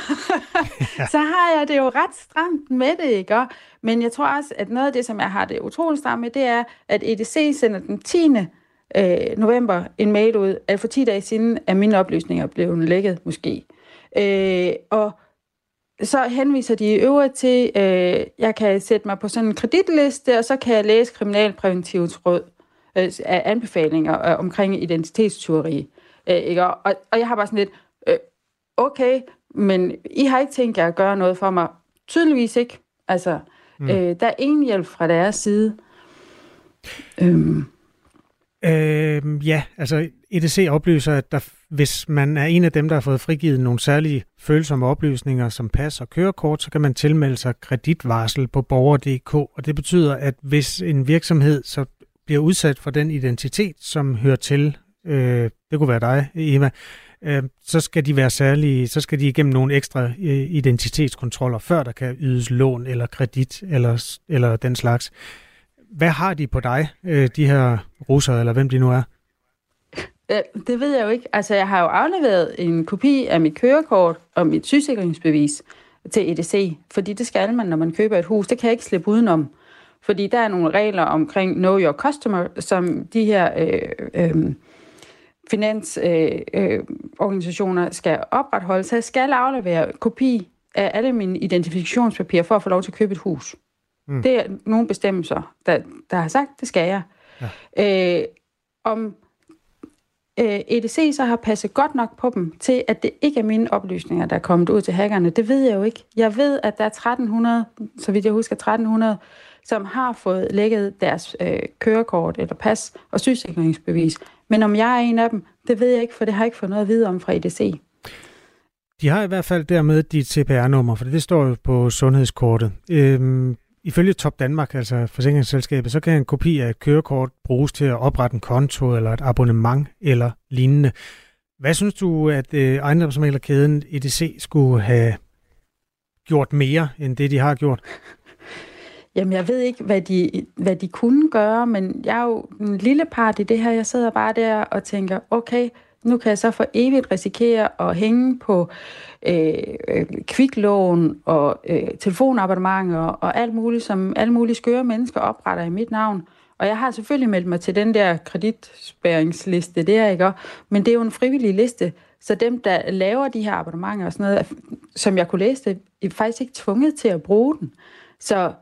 <laughs> så har jeg det jo ret stramt med det, ikke? Men jeg tror også, at noget af det, som jeg har det utroligt stramt med, det er, at EDC sender den 10 øh, november en mail ud, at for 10 dage siden er mine oplysninger blevet lækket måske. Øh, og så henviser de i øvrigt til, øh, jeg kan sætte mig på sådan en kreditliste, og så kan jeg læse Kriminalpræventivets råd øh, af anbefalinger øh, omkring identitetsteori. Øh, ikke? Og, og jeg har bare sådan lidt, øh, okay, men I har ikke tænkt jer at gøre noget for mig. Tydeligvis ikke. Altså, mm. øh, der er ingen hjælp fra deres side. Øhm. Øh, ja, altså EDC oplyser, at der, hvis man er en af dem, der har fået frigivet nogle særlige følsomme oplysninger som pas og kørekort, så kan man tilmelde sig kreditvarsel på borger.dk, og det betyder, at hvis en virksomhed så bliver udsat for den identitet, som hører til, øh, det kunne være dig, Eva, øh, så skal de være særlige, så skal de igennem nogle ekstra øh, identitetskontroller, før der kan ydes lån eller kredit eller, eller den slags. Hvad har de på dig, øh, de her russere, eller hvem de nu er? Øh, det ved jeg jo ikke. Altså, jeg har jo afleveret en kopi af mit kørekort og mit sygesikringsbevis til EDC, fordi det skal man, når man køber et hus. Det kan jeg ikke slippe udenom. Fordi der er nogle regler omkring Know Your Customer, som de her øh, øh, finansorganisationer øh, øh, skal opretholde. Så jeg skal aflevere kopi af alle mine identifikationspapirer for at få lov til at købe et hus. Mm. Det er nogle bestemmelser, der, der har sagt, det skal jeg. Ja. Øh, om øh, EDC så har passet godt nok på dem til, at det ikke er mine oplysninger, der er kommet ud til hackerne, det ved jeg jo ikke. Jeg ved, at der er 1300, så vidt jeg husker 1300, som har fået lækket deres øh, kørekort eller pas og sygesikringsbevis. Men om jeg er en af dem, det ved jeg ikke, for det har jeg ikke fået noget at vide om fra EDC. De har i hvert fald dermed dit CPR-nummer, for det står jo på sundhedskortet. Øhm, Ifølge Top Danmark, altså forsikringsselskabet, så kan en kopi af et kørekort bruges til at oprette en konto eller et abonnement eller lignende. Hvad synes du, at øh, ejendomsmalerkæden EDC skulle have gjort mere, end det, de har gjort? <laughs> Jamen, jeg ved ikke, hvad de, hvad de kunne gøre, men jeg er jo en lille part i det her. Jeg sidder bare der og tænker, okay, nu kan jeg så for evigt risikere at hænge på øh, øh, kviklån og øh, telefonabonnementer og alt muligt, som alle mulige skøre mennesker opretter i mit navn. Og jeg har selvfølgelig meldt mig til den der kreditspæringsliste der, ikke? Men det er jo en frivillig liste, så dem, der laver de her abonnementer og sådan noget, som jeg kunne læse det, er faktisk ikke tvunget til at bruge den. Så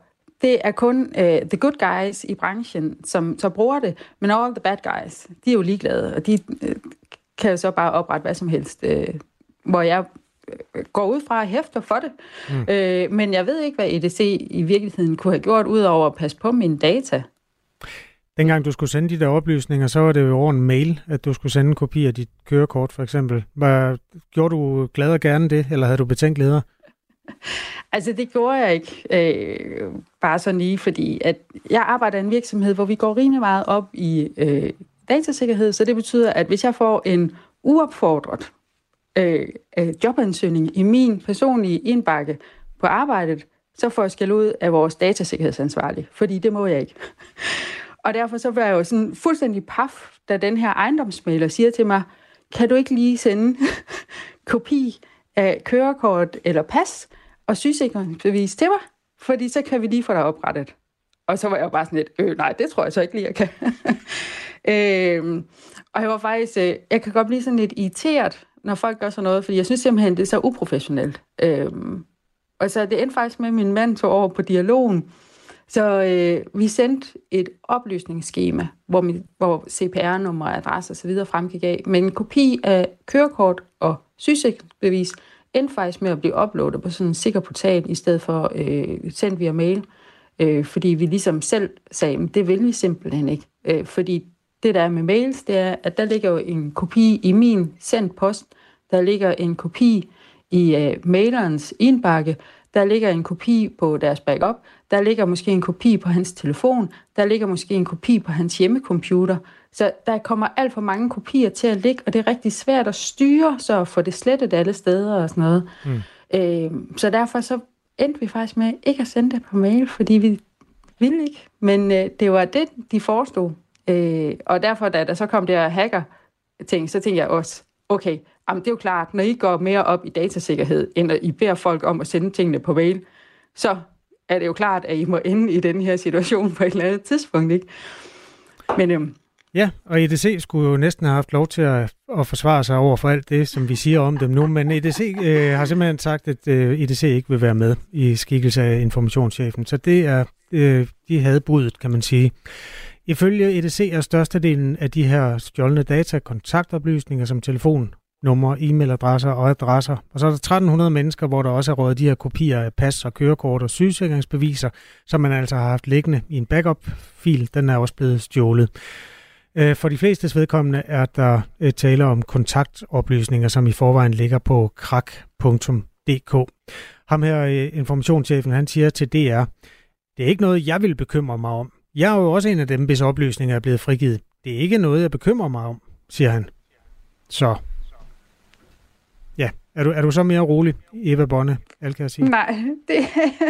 det er kun uh, the good guys i branchen, som så bruger det, men all the bad guys, de er jo ligeglade, og de uh, kan jo så bare oprette hvad som helst, uh, hvor jeg går ud fra at hæfter for det. Mm. Uh, men jeg ved ikke, hvad EDC i virkeligheden kunne have gjort, udover at passe på mine data. Dengang du skulle sende de der oplysninger, så var det jo over en mail, at du skulle sende en kopi af dit kørekort, for eksempel. Var, gjorde du glad og gerne det, eller havde du betænkeligheder? <laughs> Altså, det gjorde jeg ikke. Øh, bare sådan lige, fordi at jeg arbejder i en virksomhed, hvor vi går rimelig meget op i øh, datasikkerhed, så det betyder, at hvis jeg får en uopfordret øh, øh, jobansøgning i min personlige indbakke på arbejdet, så får jeg skæld ud af vores datasikkerhedsansvarlige, fordi det må jeg ikke. Og derfor så var jeg jo sådan fuldstændig paf, da den her ejendomsmaler siger til mig, kan du ikke lige sende <laughs> kopi af kørekort eller pas og sygesikringsbevis til mig? Fordi så kan vi lige få dig oprettet. Og så var jeg jo bare sådan lidt, øh, nej, det tror jeg så ikke lige, jeg kan. <laughs> Øh, og jeg var faktisk, øh, jeg kan godt blive sådan lidt irriteret, når folk gør sådan noget, fordi jeg synes simpelthen, det er så uprofessionelt. Øh, og så det endte faktisk med, at min mand tog over på dialogen, så øh, vi sendte et oplysningsskema, hvor, mi, hvor CPR-nummer, adresse osv. fremgik af, men en kopi af kørekort og sygesikringsbevis endte faktisk med at blive uploadet på sådan en sikker portal, i stedet for øh, sendt via mail. Øh, fordi vi ligesom selv sagde, det vil vi simpelthen ikke. Øh, fordi det der er med mails, det er, at der ligger jo en kopi i min sendt post, der ligger en kopi i øh, mailerens indbakke, der ligger en kopi på deres backup, der ligger måske en kopi på hans telefon, der ligger måske en kopi på hans hjemmecomputer. Så der kommer alt for mange kopier til at ligge, og det er rigtig svært at styre, så at få det slettet alle steder og sådan noget. Mm. Øh, så derfor så endte vi faktisk med ikke at sende det på mail, fordi vi ville ikke. Men øh, det var det, de forestod. Øh, og derfor, da der så kom det her hacker-ting, så tænkte jeg også, okay, jamen det er jo klart, når I går mere op i datasikkerhed, end at I beder folk om at sende tingene på mail, så er det jo klart, at I må ende i den her situation på et eller andet tidspunkt, ikke? Men øhm, Ja, og EDC skulle jo næsten have haft lov til at, at forsvare sig over for alt det, som vi siger om dem nu, men EDC øh, har simpelthen sagt, at øh, EDC ikke vil være med i skikkelse af informationschefen, så det er, øh, de havde brudet, kan man sige. Ifølge EDC er størstedelen af de her stjålne data kontaktoplysninger som telefon, numre, e-mailadresser og adresser. Og så er der 1300 mennesker, hvor der også er rådet de her kopier af pas og kørekort og sygesikringsbeviser, som man altså har haft liggende i en backup-fil. Den er også blevet stjålet. Øh, for de fleste vedkommende er der øh, tale om kontaktoplysninger, som i forvejen ligger på krak.dk. Ham her, øh, informationschefen, han siger til DR, det er ikke noget, jeg vil bekymre mig om. Jeg er jo også en af dem, hvis oplysninger er blevet frigivet. Det er ikke noget, jeg bekymrer mig om, siger han. Så Ja, er du, er du så mere rolig, Eva Bonne, alt kan jeg sige? Nej, <laughs> det,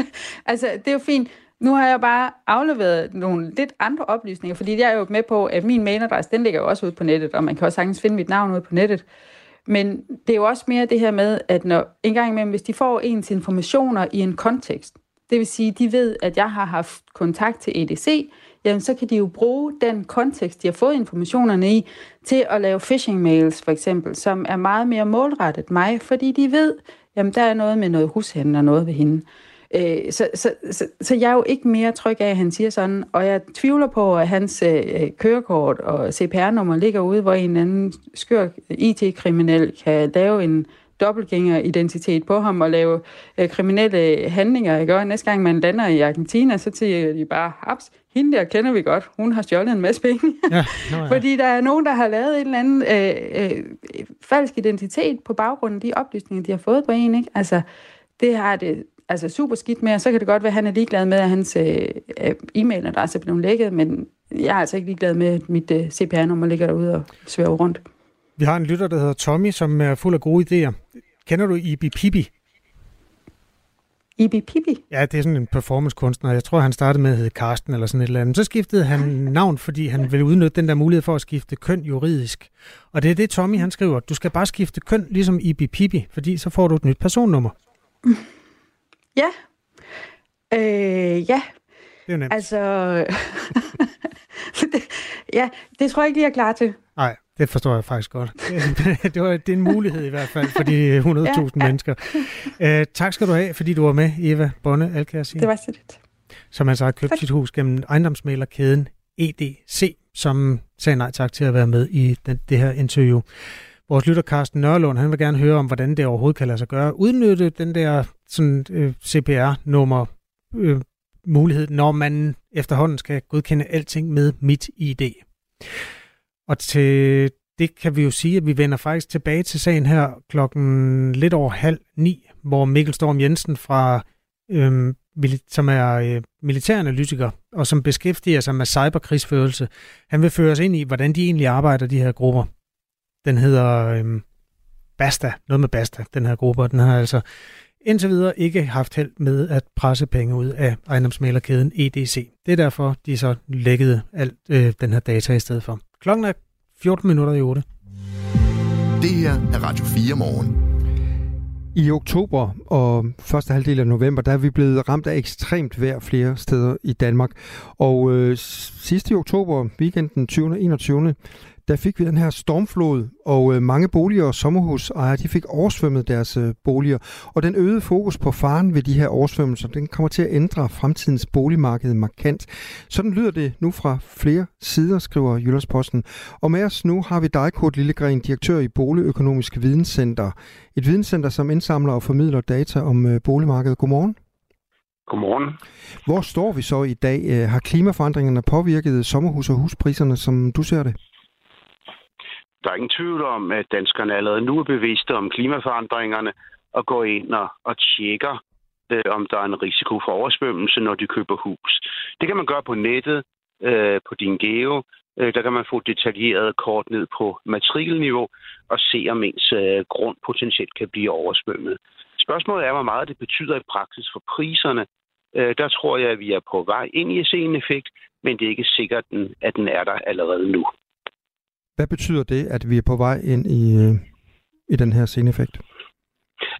<laughs> altså, det er jo fint. Nu har jeg bare afleveret nogle lidt andre oplysninger, fordi jeg er jo med på, at min mailadresse, den ligger jo også ude på nettet, og man kan også sagtens finde mit navn ude på nettet. Men det er jo også mere det her med, at når en gang imellem, hvis de får ens informationer i en kontekst, det vil sige, de ved, at jeg har haft kontakt til EDC, jamen så kan de jo bruge den kontekst, de har fået informationerne i, til at lave phishing mails for eksempel, som er meget mere målrettet mig, fordi de ved, jamen der er noget med noget hushænden og noget ved hende. Øh, så, så, så, så jeg er jo ikke mere tryg af, at han siger sådan, og jeg tvivler på, at hans øh, kørekort og CPR-nummer ligger ude, hvor en anden skør IT-kriminel kan lave en dobbeltgænger-identitet på ham og lave øh, kriminelle handlinger. Ikke? Og næste gang man lander i Argentina, så siger de bare, haps, hende der kender vi godt, hun har stjålet en masse penge. Ja, no, ja. <laughs> Fordi der er nogen, der har lavet en eller anden øh, øh, falsk identitet på baggrund af de oplysninger, de har fået på en. Ikke? Altså, det har det altså super skidt med, og så kan det godt være, at han er ligeglad med, at hans øh, øh e-mailadresse er blevet lækket, men jeg er altså ikke ligeglad med, at mit øh, CPR-nummer ligger derude og svæver rundt. Vi har en lytter, der hedder Tommy, som er fuld af gode idéer. Kender du Ibi Pibi? Ibi Pibi? Ja, det er sådan en performancekunstner. Jeg tror, han startede med at hedde Karsten eller sådan et eller andet. Så skiftede han navn, fordi han ville udnytte den der mulighed for at skifte køn juridisk. Og det er det, Tommy han skriver. Du skal bare skifte køn, ligesom Ibi Pibi, fordi så får du et nyt personnummer. <laughs> Ja. Øh, ja. Det er nemt. Altså, <laughs> det, ja, det tror jeg ikke lige, jeg er klar til. Nej, det forstår jeg faktisk godt. <laughs> det, var, det er en mulighed i hvert fald for de 100.000 ja, ja. mennesker. Uh, tak skal du have, fordi du var med, Eva Bonne Alkær Det var så lidt. Som altså har købt tak. sit hus gennem ejendomsmælerkæden EDC, som sagde nej tak til at være med i den, det her interview. Vores lytter Carsten Nørlund, han vil gerne høre om, hvordan det overhovedet kan lade sig gøre. Udnytte den der sådan, øh, CPR-nummer øh, mulighed, når man efterhånden skal godkende alting med mit ID. Og til det kan vi jo sige, at vi vender faktisk tilbage til sagen her klokken lidt over halv ni, hvor Mikkel Storm Jensen fra øhm, som er øh, militæranalytiker, og som beskæftiger sig med cyberkrigsførelse. Han vil føre os ind i, hvordan de egentlig arbejder, de her grupper. Den hedder øhm, Basta, noget med Basta, den her gruppe, den har altså indtil videre ikke haft held med at presse penge ud af ejendomsmalerkæden EDC. Det er derfor, de så lækkede alt øh, den her data i stedet for. Klokken er 14 minutter i 8. Det her er Radio 4 morgen. I oktober og første halvdel af november, der er vi blevet ramt af ekstremt vejr flere steder i Danmark. Og øh, sidste i oktober, weekenden 20. 21 der fik vi den her stormflod, og øh, mange boliger og sommerhusejere, de fik oversvømmet deres øh, boliger. Og den øgede fokus på faren ved de her oversvømmelser, den kommer til at ændre fremtidens boligmarked markant. Sådan lyder det nu fra flere sider, skriver Jyllandsposten. Og med os nu har vi dig, Kurt Lillegren, direktør i Boligøkonomisk Videnscenter. Et videnscenter, som indsamler og formidler data om øh, boligmarkedet. Godmorgen. Godmorgen. Hvor står vi så i dag? Har klimaforandringerne påvirket sommerhus- og huspriserne, som du ser det? Der er ingen tvivl om, at danskerne allerede nu er bevidste om klimaforandringerne og går ind og, og tjekker, øh, om der er en risiko for oversvømmelse, når de køber hus. Det kan man gøre på nettet, øh, på din geo. Øh, der kan man få detaljeret kort ned på matrikelniveau og se, om ens øh, grund potentielt kan blive oversvømmet. Spørgsmålet er, hvor meget det betyder i praksis for priserne. Øh, der tror jeg, at vi er på vej ind i at se en effekt, men det er ikke sikkert, at den er der allerede nu. Hvad betyder det, at vi er på vej ind i, øh, i den her sceneffekt?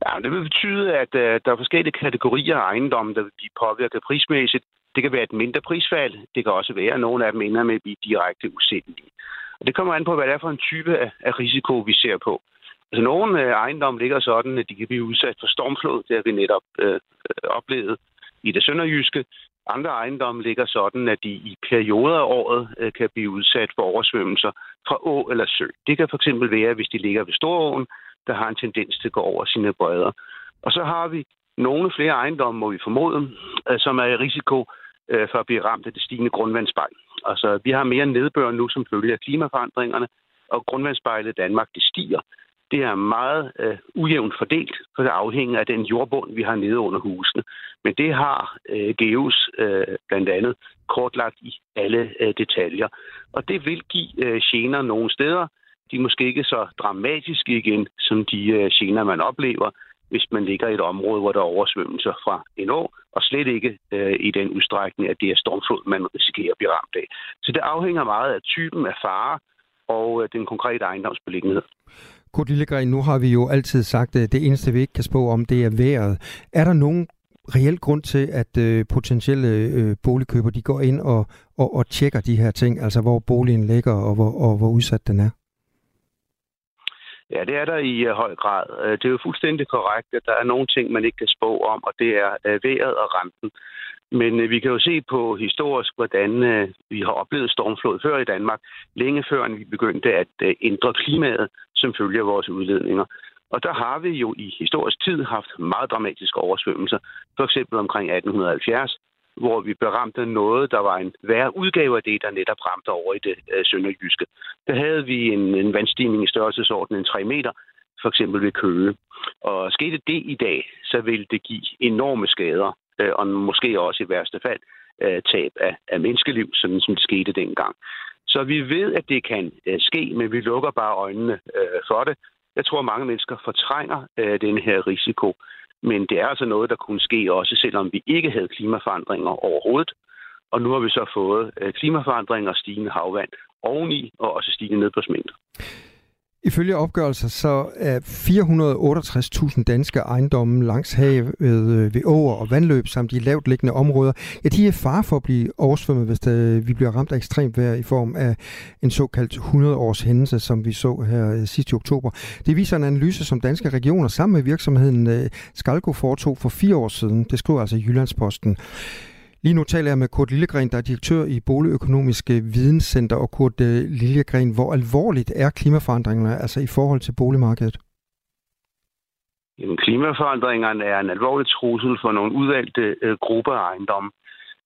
Ja, det vil betyde, at uh, der er forskellige kategorier af ejendomme, der vil blive påvirket prismæssigt. Det kan være et mindre prisfald. Det kan også være, at nogle af dem ender med at blive direkte usættelige. Og det kommer an på, hvad det er for en type af, af risiko, vi ser på. Altså, nogle uh, ejendomme ligger sådan, at de kan blive udsat for stormflod. Det har vi netop uh, oplevet i det sønderjyske. Andre ejendomme ligger sådan, at de i perioder af året øh, kan blive udsat for oversvømmelser fra å eller sø. Det kan fx være, hvis de ligger ved Storåen, der har en tendens til at gå over sine bredder. Og så har vi nogle flere ejendomme, må vi formode, øh, som er i risiko øh, for at blive ramt af det stigende grundvandsspejl. Altså, vi har mere nedbør nu som følge af klimaforandringerne, og grundvandsspejlet i Danmark det stiger det er meget øh, ujævnt fordelt, for det afhænger af den jordbund, vi har nede under husene. Men det har øh, Geos øh, blandt andet kortlagt i alle øh, detaljer. Og det vil give øh, gener nogle steder. De er måske ikke så dramatiske igen, som de øh, gener, man oplever, hvis man ligger i et område, hvor der er oversvømmelser fra en år, og slet ikke øh, i den udstrækning, at det er stormflod, man risikerer at blive ramt af. Så det afhænger meget af typen af fare og øh, den konkrete ejendomsbeliggenhed. Kurt Lillegren, nu har vi jo altid sagt, at det eneste, vi ikke kan spå om, det er vejret. Er der nogen reel grund til, at øh, potentielle øh, boligkøber de går ind og, og, og tjekker de her ting, altså hvor boligen ligger og hvor, og hvor udsat den er? Ja, det er der i uh, høj grad. Uh, det er jo fuldstændig korrekt, at der er nogle ting, man ikke kan spå om, og det er uh, vejret og renten. Men øh, vi kan jo se på historisk, hvordan øh, vi har oplevet stormflod før i Danmark, længe før vi begyndte at øh, ændre klimaet, som følger vores udledninger. Og der har vi jo i historisk tid haft meget dramatiske oversvømmelser, for eksempel omkring 1870, hvor vi beramte noget, der var en værre udgave af det, der netop ramte over i det øh, sønderjyske. Der havde vi en, en vandstigning i størrelsesordenen en 3 meter, for eksempel ved Køge. Og skete det i dag, så ville det give enorme skader øh, og måske også i værste fald øh, tab af, af menneskeliv, sådan som det skete dengang. Så vi ved, at det kan øh, ske, men vi lukker bare øjnene øh, for det. Jeg tror, at mange mennesker fortrænger øh, den her risiko. Men det er altså noget, der kunne ske også, selvom vi ikke havde klimaforandringer overhovedet. Og nu har vi så fået øh, klimaforandringer og stigende havvand oveni, og også stigende nedbørsmængder. Ifølge opgørelser så er 468.000 danske ejendomme langs havet øh, ved åer og vandløb samt i lavt liggende områder, ja, de er far for at blive oversvømmet, hvis der, vi bliver ramt af ekstremt vejr i form af en såkaldt 100-års hændelse, som vi så her øh, sidste oktober. Det viser en analyse, som danske regioner sammen med virksomheden øh, Skalko foretog for fire år siden. Det skriver altså Jyllandsposten. Lige nu taler jeg med Kurt Lillegren, der er direktør i Boligøkonomiske øh, Videnscenter. Og Kurt øh, Lillegren, hvor alvorligt er klimaforandringerne altså i forhold til boligmarkedet? Jamen, klimaforandringerne er en alvorlig trussel for nogle udvalgte øh, grupper af ejendomme.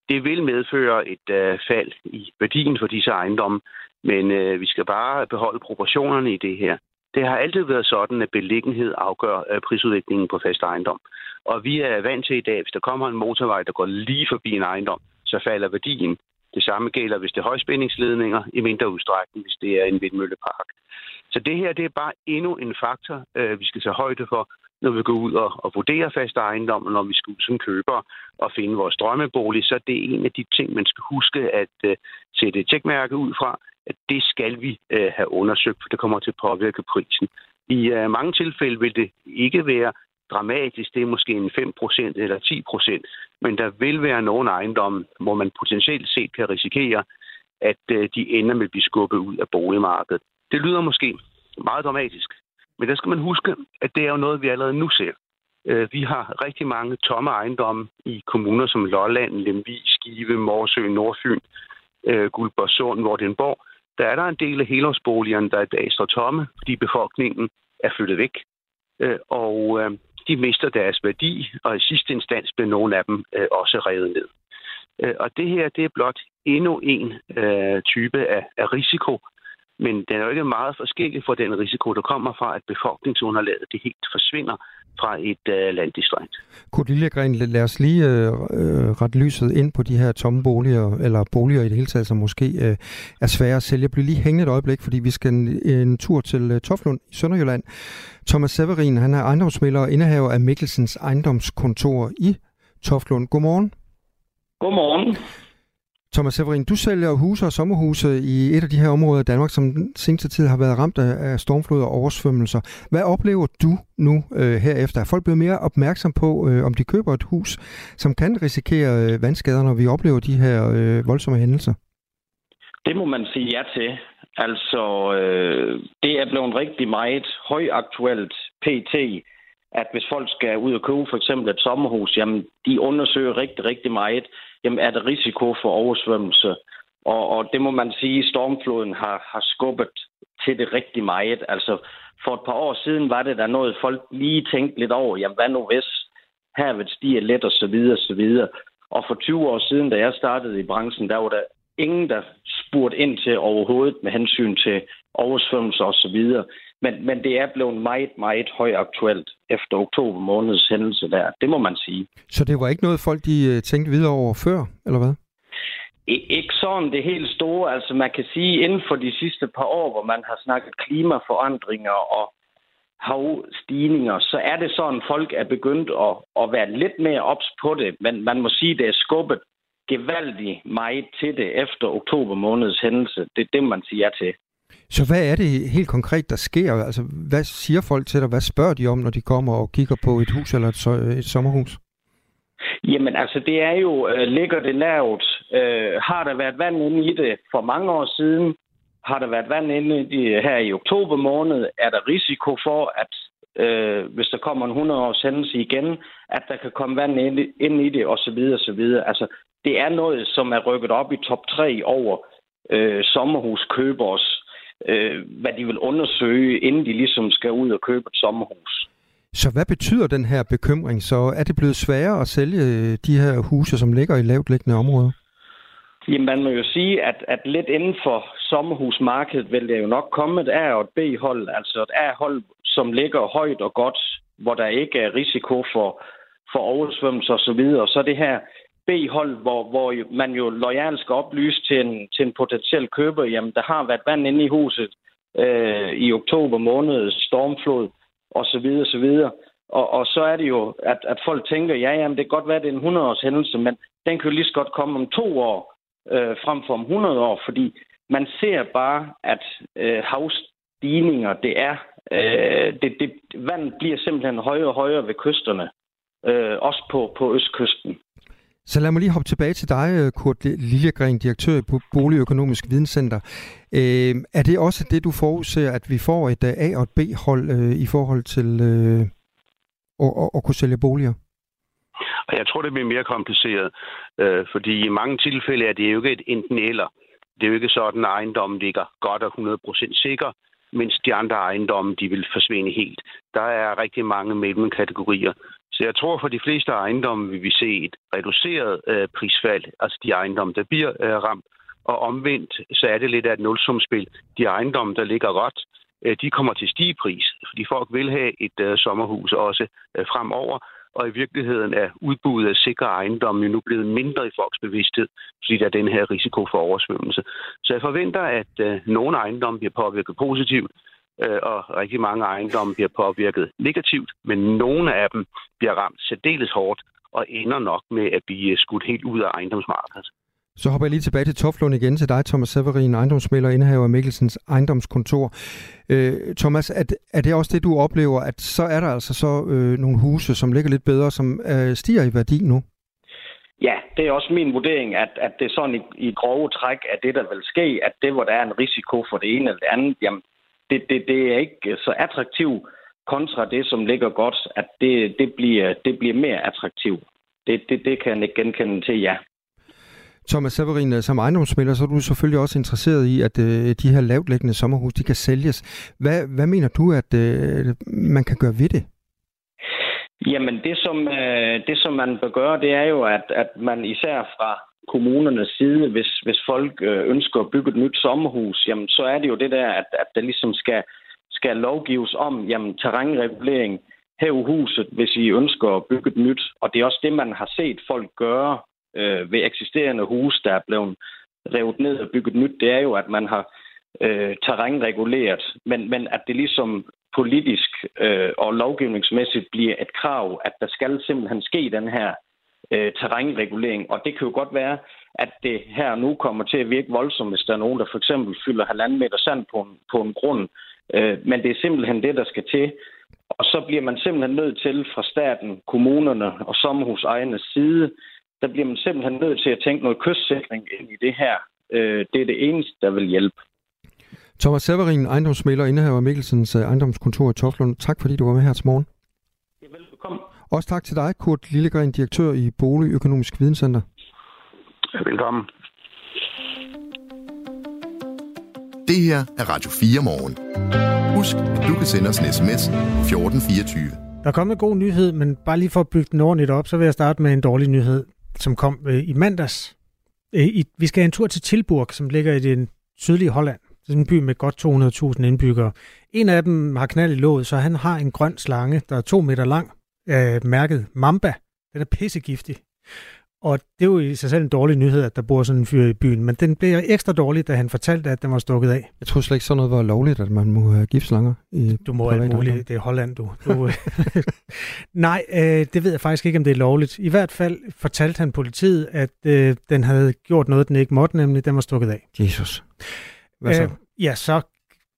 Det vil medføre et øh, fald i værdien for disse ejendomme, men øh, vi skal bare beholde proportionerne i det her. Det har altid været sådan, at beliggenhed afgør øh, prisudviklingen på fast ejendom. Og vi er vant til i dag, hvis der kommer en motorvej, der går lige forbi en ejendom, så falder værdien. Det samme gælder, hvis det er højspændingsledninger, i mindre udstrækning, hvis det er en vindmøllepark. Så det her det er bare endnu en faktor, øh, vi skal tage højde for, når vi går ud og, og vurderer fast ejendom, og når vi skal ud som køber og finde vores drømmebolig, så det er en af de ting, man skal huske at øh, sætte et tjekmærke ud fra, at det skal vi øh, have undersøgt, for det kommer til at påvirke prisen. I øh, mange tilfælde vil det ikke være dramatisk. Det er måske en 5% eller 10%, men der vil være nogle ejendomme, hvor man potentielt set kan risikere, at øh, de ender med at blive skubbet ud af boligmarkedet. Det lyder måske meget dramatisk, men der skal man huske, at det er jo noget, vi allerede nu ser. Øh, vi har rigtig mange tomme ejendomme i kommuner som Lolland, Lemvig, Skive, Morsø, Nordfyn, øh, Guldborgsund, Vordingborg. Der er der en del af helårsboligerne, der i dag står tomme, fordi befolkningen er flyttet væk. Og de mister deres værdi, og i sidste instans bliver nogle af dem øh, også revet ned. Øh, og det her, det er blot endnu en øh, type af risiko, men den er jo ikke meget forskellig for den risiko, der kommer fra, at befolkningsunderlaget det helt forsvinder fra et øh, landdistrikt. Kurt Lillegren, lad os lige øh, øh, rette lyset ind på de her tomme boliger, eller boliger i det hele taget, som måske øh, er svære at sælge. Bliv lige hængende et øjeblik, fordi vi skal en, en tur til øh, Toflund i Sønderjylland. Thomas Severin, han er ejendomsmælder og indehaver af Mikkelsens ejendomskontor i Toflund. Godmorgen. Godmorgen. Thomas Severin, du sælger huse og sommerhuse i et af de her områder i Danmark, som seneste tid har været ramt af stormflod og oversvømmelser. Hvad oplever du nu øh, herefter? Er folk blevet mere opmærksom på, øh, om de køber et hus, som kan risikere øh, vandskader, når vi oplever de her øh, voldsomme hændelser? Det må man sige ja til. Altså, øh, det er blevet rigtig meget højaktuelt pt., at hvis folk skal ud og købe for eksempel et sommerhus, jamen de undersøger rigtig, rigtig meget jamen er der risiko for oversvømmelse. Og, og det må man sige, stormfloden har, har skubbet til det rigtig meget. Altså for et par år siden var det der noget, folk lige tænkte lidt over, jamen hvad nu hvis havet stiger let og så videre, og så videre. Og for 20 år siden, da jeg startede i branchen, der var der ingen, der spurgte ind til overhovedet med hensyn til oversvømmelse og så videre. Men, men det er blevet meget, meget højaktuelt efter oktober måneds hændelse der. Det må man sige. Så det var ikke noget, folk de øh, tænkte videre over før, eller hvad? Ikke sådan det helt store. Altså man kan sige, inden for de sidste par år, hvor man har snakket klimaforandringer og havstigninger, så er det sådan, folk er begyndt at, at være lidt mere ops på det. Men man må sige, det er skubbet gevaldigt meget til det efter oktober måneds hændelse. Det er det, man siger til. Så hvad er det helt konkret, der sker? Altså, hvad siger folk til dig? Hvad spørger de om, når de kommer og kigger på et hus eller et, et sommerhus? Jamen altså, det er jo, øh, ligger det lavt? Øh, har der været vand inde i det for mange år siden? Har der været vand inde i det her i oktober måned? Er der risiko for, at øh, hvis der kommer en 100 års hændelse igen, at der kan komme vand ind, ind i det, osv. osv. Altså, det er noget, som er rykket op i top 3 over øh, sommerhuskøbers øh, hvad de vil undersøge, inden de ligesom skal ud og købe et sommerhus. Så hvad betyder den her bekymring? Så er det blevet sværere at sælge øh, de her huse, som ligger i lavt liggende områder? Jamen, man må jo sige, at, at lidt inden for sommerhusmarkedet vil det jo nok komme et A og et B-hold, altså et A-hold, som ligger højt og godt, hvor der ikke er risiko for, for oversvømmelse osv., og så det her B-hold, hvor, hvor man jo lojalt skal oplyse til en, til en potentiel køber, jamen der har været vand inde i huset øh, i oktober måned, stormflod osv. osv. Og, og så er det jo, at, at folk tænker, ja, jamen det kan godt være, at det er en 100-års hændelse, men den kan jo lige så godt komme om to år, øh, frem for om 100 år, fordi man ser bare, at øh, havstigninger, det er, øh, det, det, vand bliver simpelthen højere og højere ved kysterne, øh, også på, på østkysten. Så lad mig lige hoppe tilbage til dig, øh, Kurt Liljegren, direktør i Boligøkonomisk Videnscenter. Øh, er det også det, du forudser, at vi får et øh, A- og et B-hold øh, i forhold til øh, at, at, at kunne sælge boliger? Og jeg tror, det bliver mere kompliceret, øh, fordi i mange tilfælde er det jo ikke et enten eller. Det er jo ikke sådan, at ejendommen ligger godt og 100% sikker, mens de andre ejendomme, de vil forsvinde helt. Der er rigtig mange mellemkategorier. Så jeg tror, for de fleste ejendomme vil vi se et reduceret øh, prisfald, altså de ejendomme, der bliver øh, ramt. Og omvendt, så er det lidt af et nulsumspil. De ejendomme, der ligger godt, øh, de kommer til stige pris, fordi folk vil have et øh, sommerhus også øh, fremover og i virkeligheden er udbuddet af sikre ejendomme jo nu blevet mindre i folks bevidsthed, fordi der er den her risiko for oversvømmelse. Så jeg forventer, at øh, nogle ejendomme bliver påvirket positivt, øh, og rigtig mange ejendomme bliver påvirket negativt, men nogle af dem bliver ramt særdeles hårdt og ender nok med at blive skudt helt ud af ejendomsmarkedet. Så hopper jeg lige tilbage til Toflund igen til dig, Thomas Severin, ejendomsmælder og indehaver af Mikkelsens ejendomskontor. Øh, Thomas, er, er det også det, du oplever, at så er der altså så øh, nogle huse, som ligger lidt bedre, som øh, stiger i værdi nu? Ja, det er også min vurdering, at, at det er sådan i, i grove træk, at det, der vil ske, at det, hvor der er en risiko for det ene eller det andet, jamen, det, det, det er ikke så attraktivt kontra det, som ligger godt, at det, det, bliver, det bliver mere attraktivt. Det, det, det kan jeg ikke genkende til, ja. Thomas Severin, øh, som ejendomsmælder, så er du selvfølgelig også interesseret i, at øh, de her lavtlæggende sommerhus, de kan sælges. Hvad, hvad mener du, at øh, man kan gøre ved det? Jamen, det som, øh, det som man bør gøre, det er jo, at, at man især fra kommunernes side, hvis, hvis folk øh, ønsker at bygge et nyt sommerhus, jamen, så er det jo det der, at, at der ligesom skal, skal lovgives om jamen, terrænregulering her i huset, hvis I ønsker at bygge et nyt. Og det er også det, man har set folk gøre øh, ved eksisterende hus, der er blevet revet ned og bygget nyt, det er jo, at man har øh, terrænreguleret, men, men at det ligesom politisk øh, og lovgivningsmæssigt bliver et krav, at der skal simpelthen ske den her øh, terrænregulering. Og det kan jo godt være, at det her nu kommer til at virke voldsomt, hvis der er nogen, der for eksempel fylder halvanden meter sand på en, på en grund. Øh, men det er simpelthen det, der skal til. Og så bliver man simpelthen nødt til fra staten, kommunerne og sommerhusejernes side der bliver man simpelthen nødt til at tænke noget kystsikring ind i det her. Øh, det er det eneste, der vil hjælpe. Thomas Severin, ejendomsmælder og indehaver Mikkelsens øh, ejendomskontor i Toflund. Tak fordi du var med her til morgen. Ja, velkommen. Også tak til dig, Kurt Lillegren, direktør i Boligøkonomisk Videnscenter. Velkommen. Det her er Radio 4 morgen. Husk, at du kan sende os en sms 1424. Der er kommet en god nyhed, men bare lige for at bygge den ordentligt op, så vil jeg starte med en dårlig nyhed som kom øh, i mandags. Øh, i, vi skal have en tur til Tilburg, som ligger i den sydlige Holland. Det er en by med godt 200.000 indbyggere. En af dem har knald i låget, så han har en grøn slange, der er to meter lang, øh, mærket Mamba. Den er pissegiftig. Og det er jo i sig selv en dårlig nyhed, at der bor sådan en fyr i byen, men den blev ekstra dårlig, da han fortalte, at den var stukket af. Jeg tror slet ikke sådan noget var lovligt, at man må have giftslanger i Du må alt muligt. Det er Holland, du. du <laughs> Nej, øh, det ved jeg faktisk ikke, om det er lovligt. I hvert fald fortalte han politiet, at øh, den havde gjort noget, den ikke måtte, nemlig den var stukket af. Jesus. Hvad så? Øh, ja, så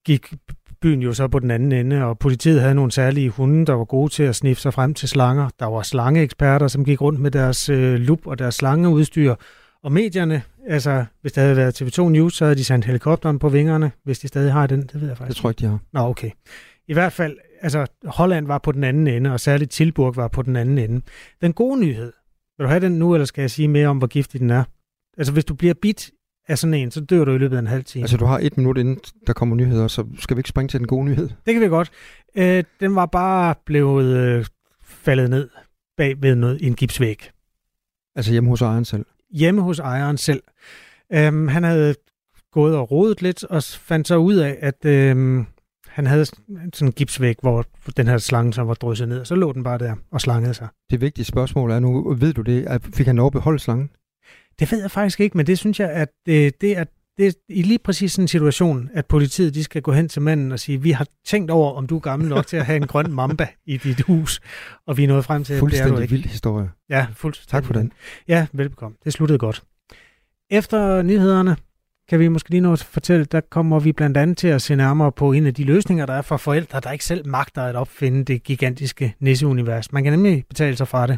gik byen jo så på den anden ende, og politiet havde nogle særlige hunde, der var gode til at sniffe sig frem til slanger. Der var slangeeksperter, som gik rundt med deres øh, lup og deres slangeudstyr. Og medierne, altså hvis det havde været TV2 News, så havde de sendt helikopteren på vingerne, hvis de stadig har den. Det ved jeg faktisk. Det tror jeg ikke, de har. Nå, okay. I hvert fald, altså Holland var på den anden ende, og særligt Tilburg var på den anden ende. Den gode nyhed, vil du have den nu, eller skal jeg sige mere om, hvor giftig den er? Altså hvis du bliver bit af sådan en, så dør du i løbet af en halv time. Altså du har et minut inden der kommer nyheder, så skal vi ikke springe til den gode nyhed? Det kan vi godt. Øh, den var bare blevet øh, faldet ned bag ved noget, en gipsvæg. Altså hjemme hos ejeren selv? Hjemme hos ejeren selv. Øhm, han havde gået og rodet lidt, og fandt så ud af, at øhm, han havde sådan en gipsvæg, hvor den her slange så var drysset ned, og så lå den bare der og slangede sig. Det vigtige spørgsmål er nu, ved du det, fik han lov at beholde slangen? Det ved jeg faktisk ikke, men det synes jeg, at det, det er det er i lige præcis sådan en situation, at politiet de skal gå hen til manden og sige, vi har tænkt over, om du er gammel nok til at have en grøn mamba i dit hus, og vi er nået frem til, at det er du ikke. vild historie. Ja, fuldstændig. Tak for den. Ja, velbekomme. Det sluttede godt. Efter nyhederne kan vi måske lige nå at fortælle, der kommer vi blandt andet til at se nærmere på en af de løsninger, der er for forældre, der ikke selv magter at opfinde det gigantiske nisseunivers. Man kan nemlig betale sig fra det.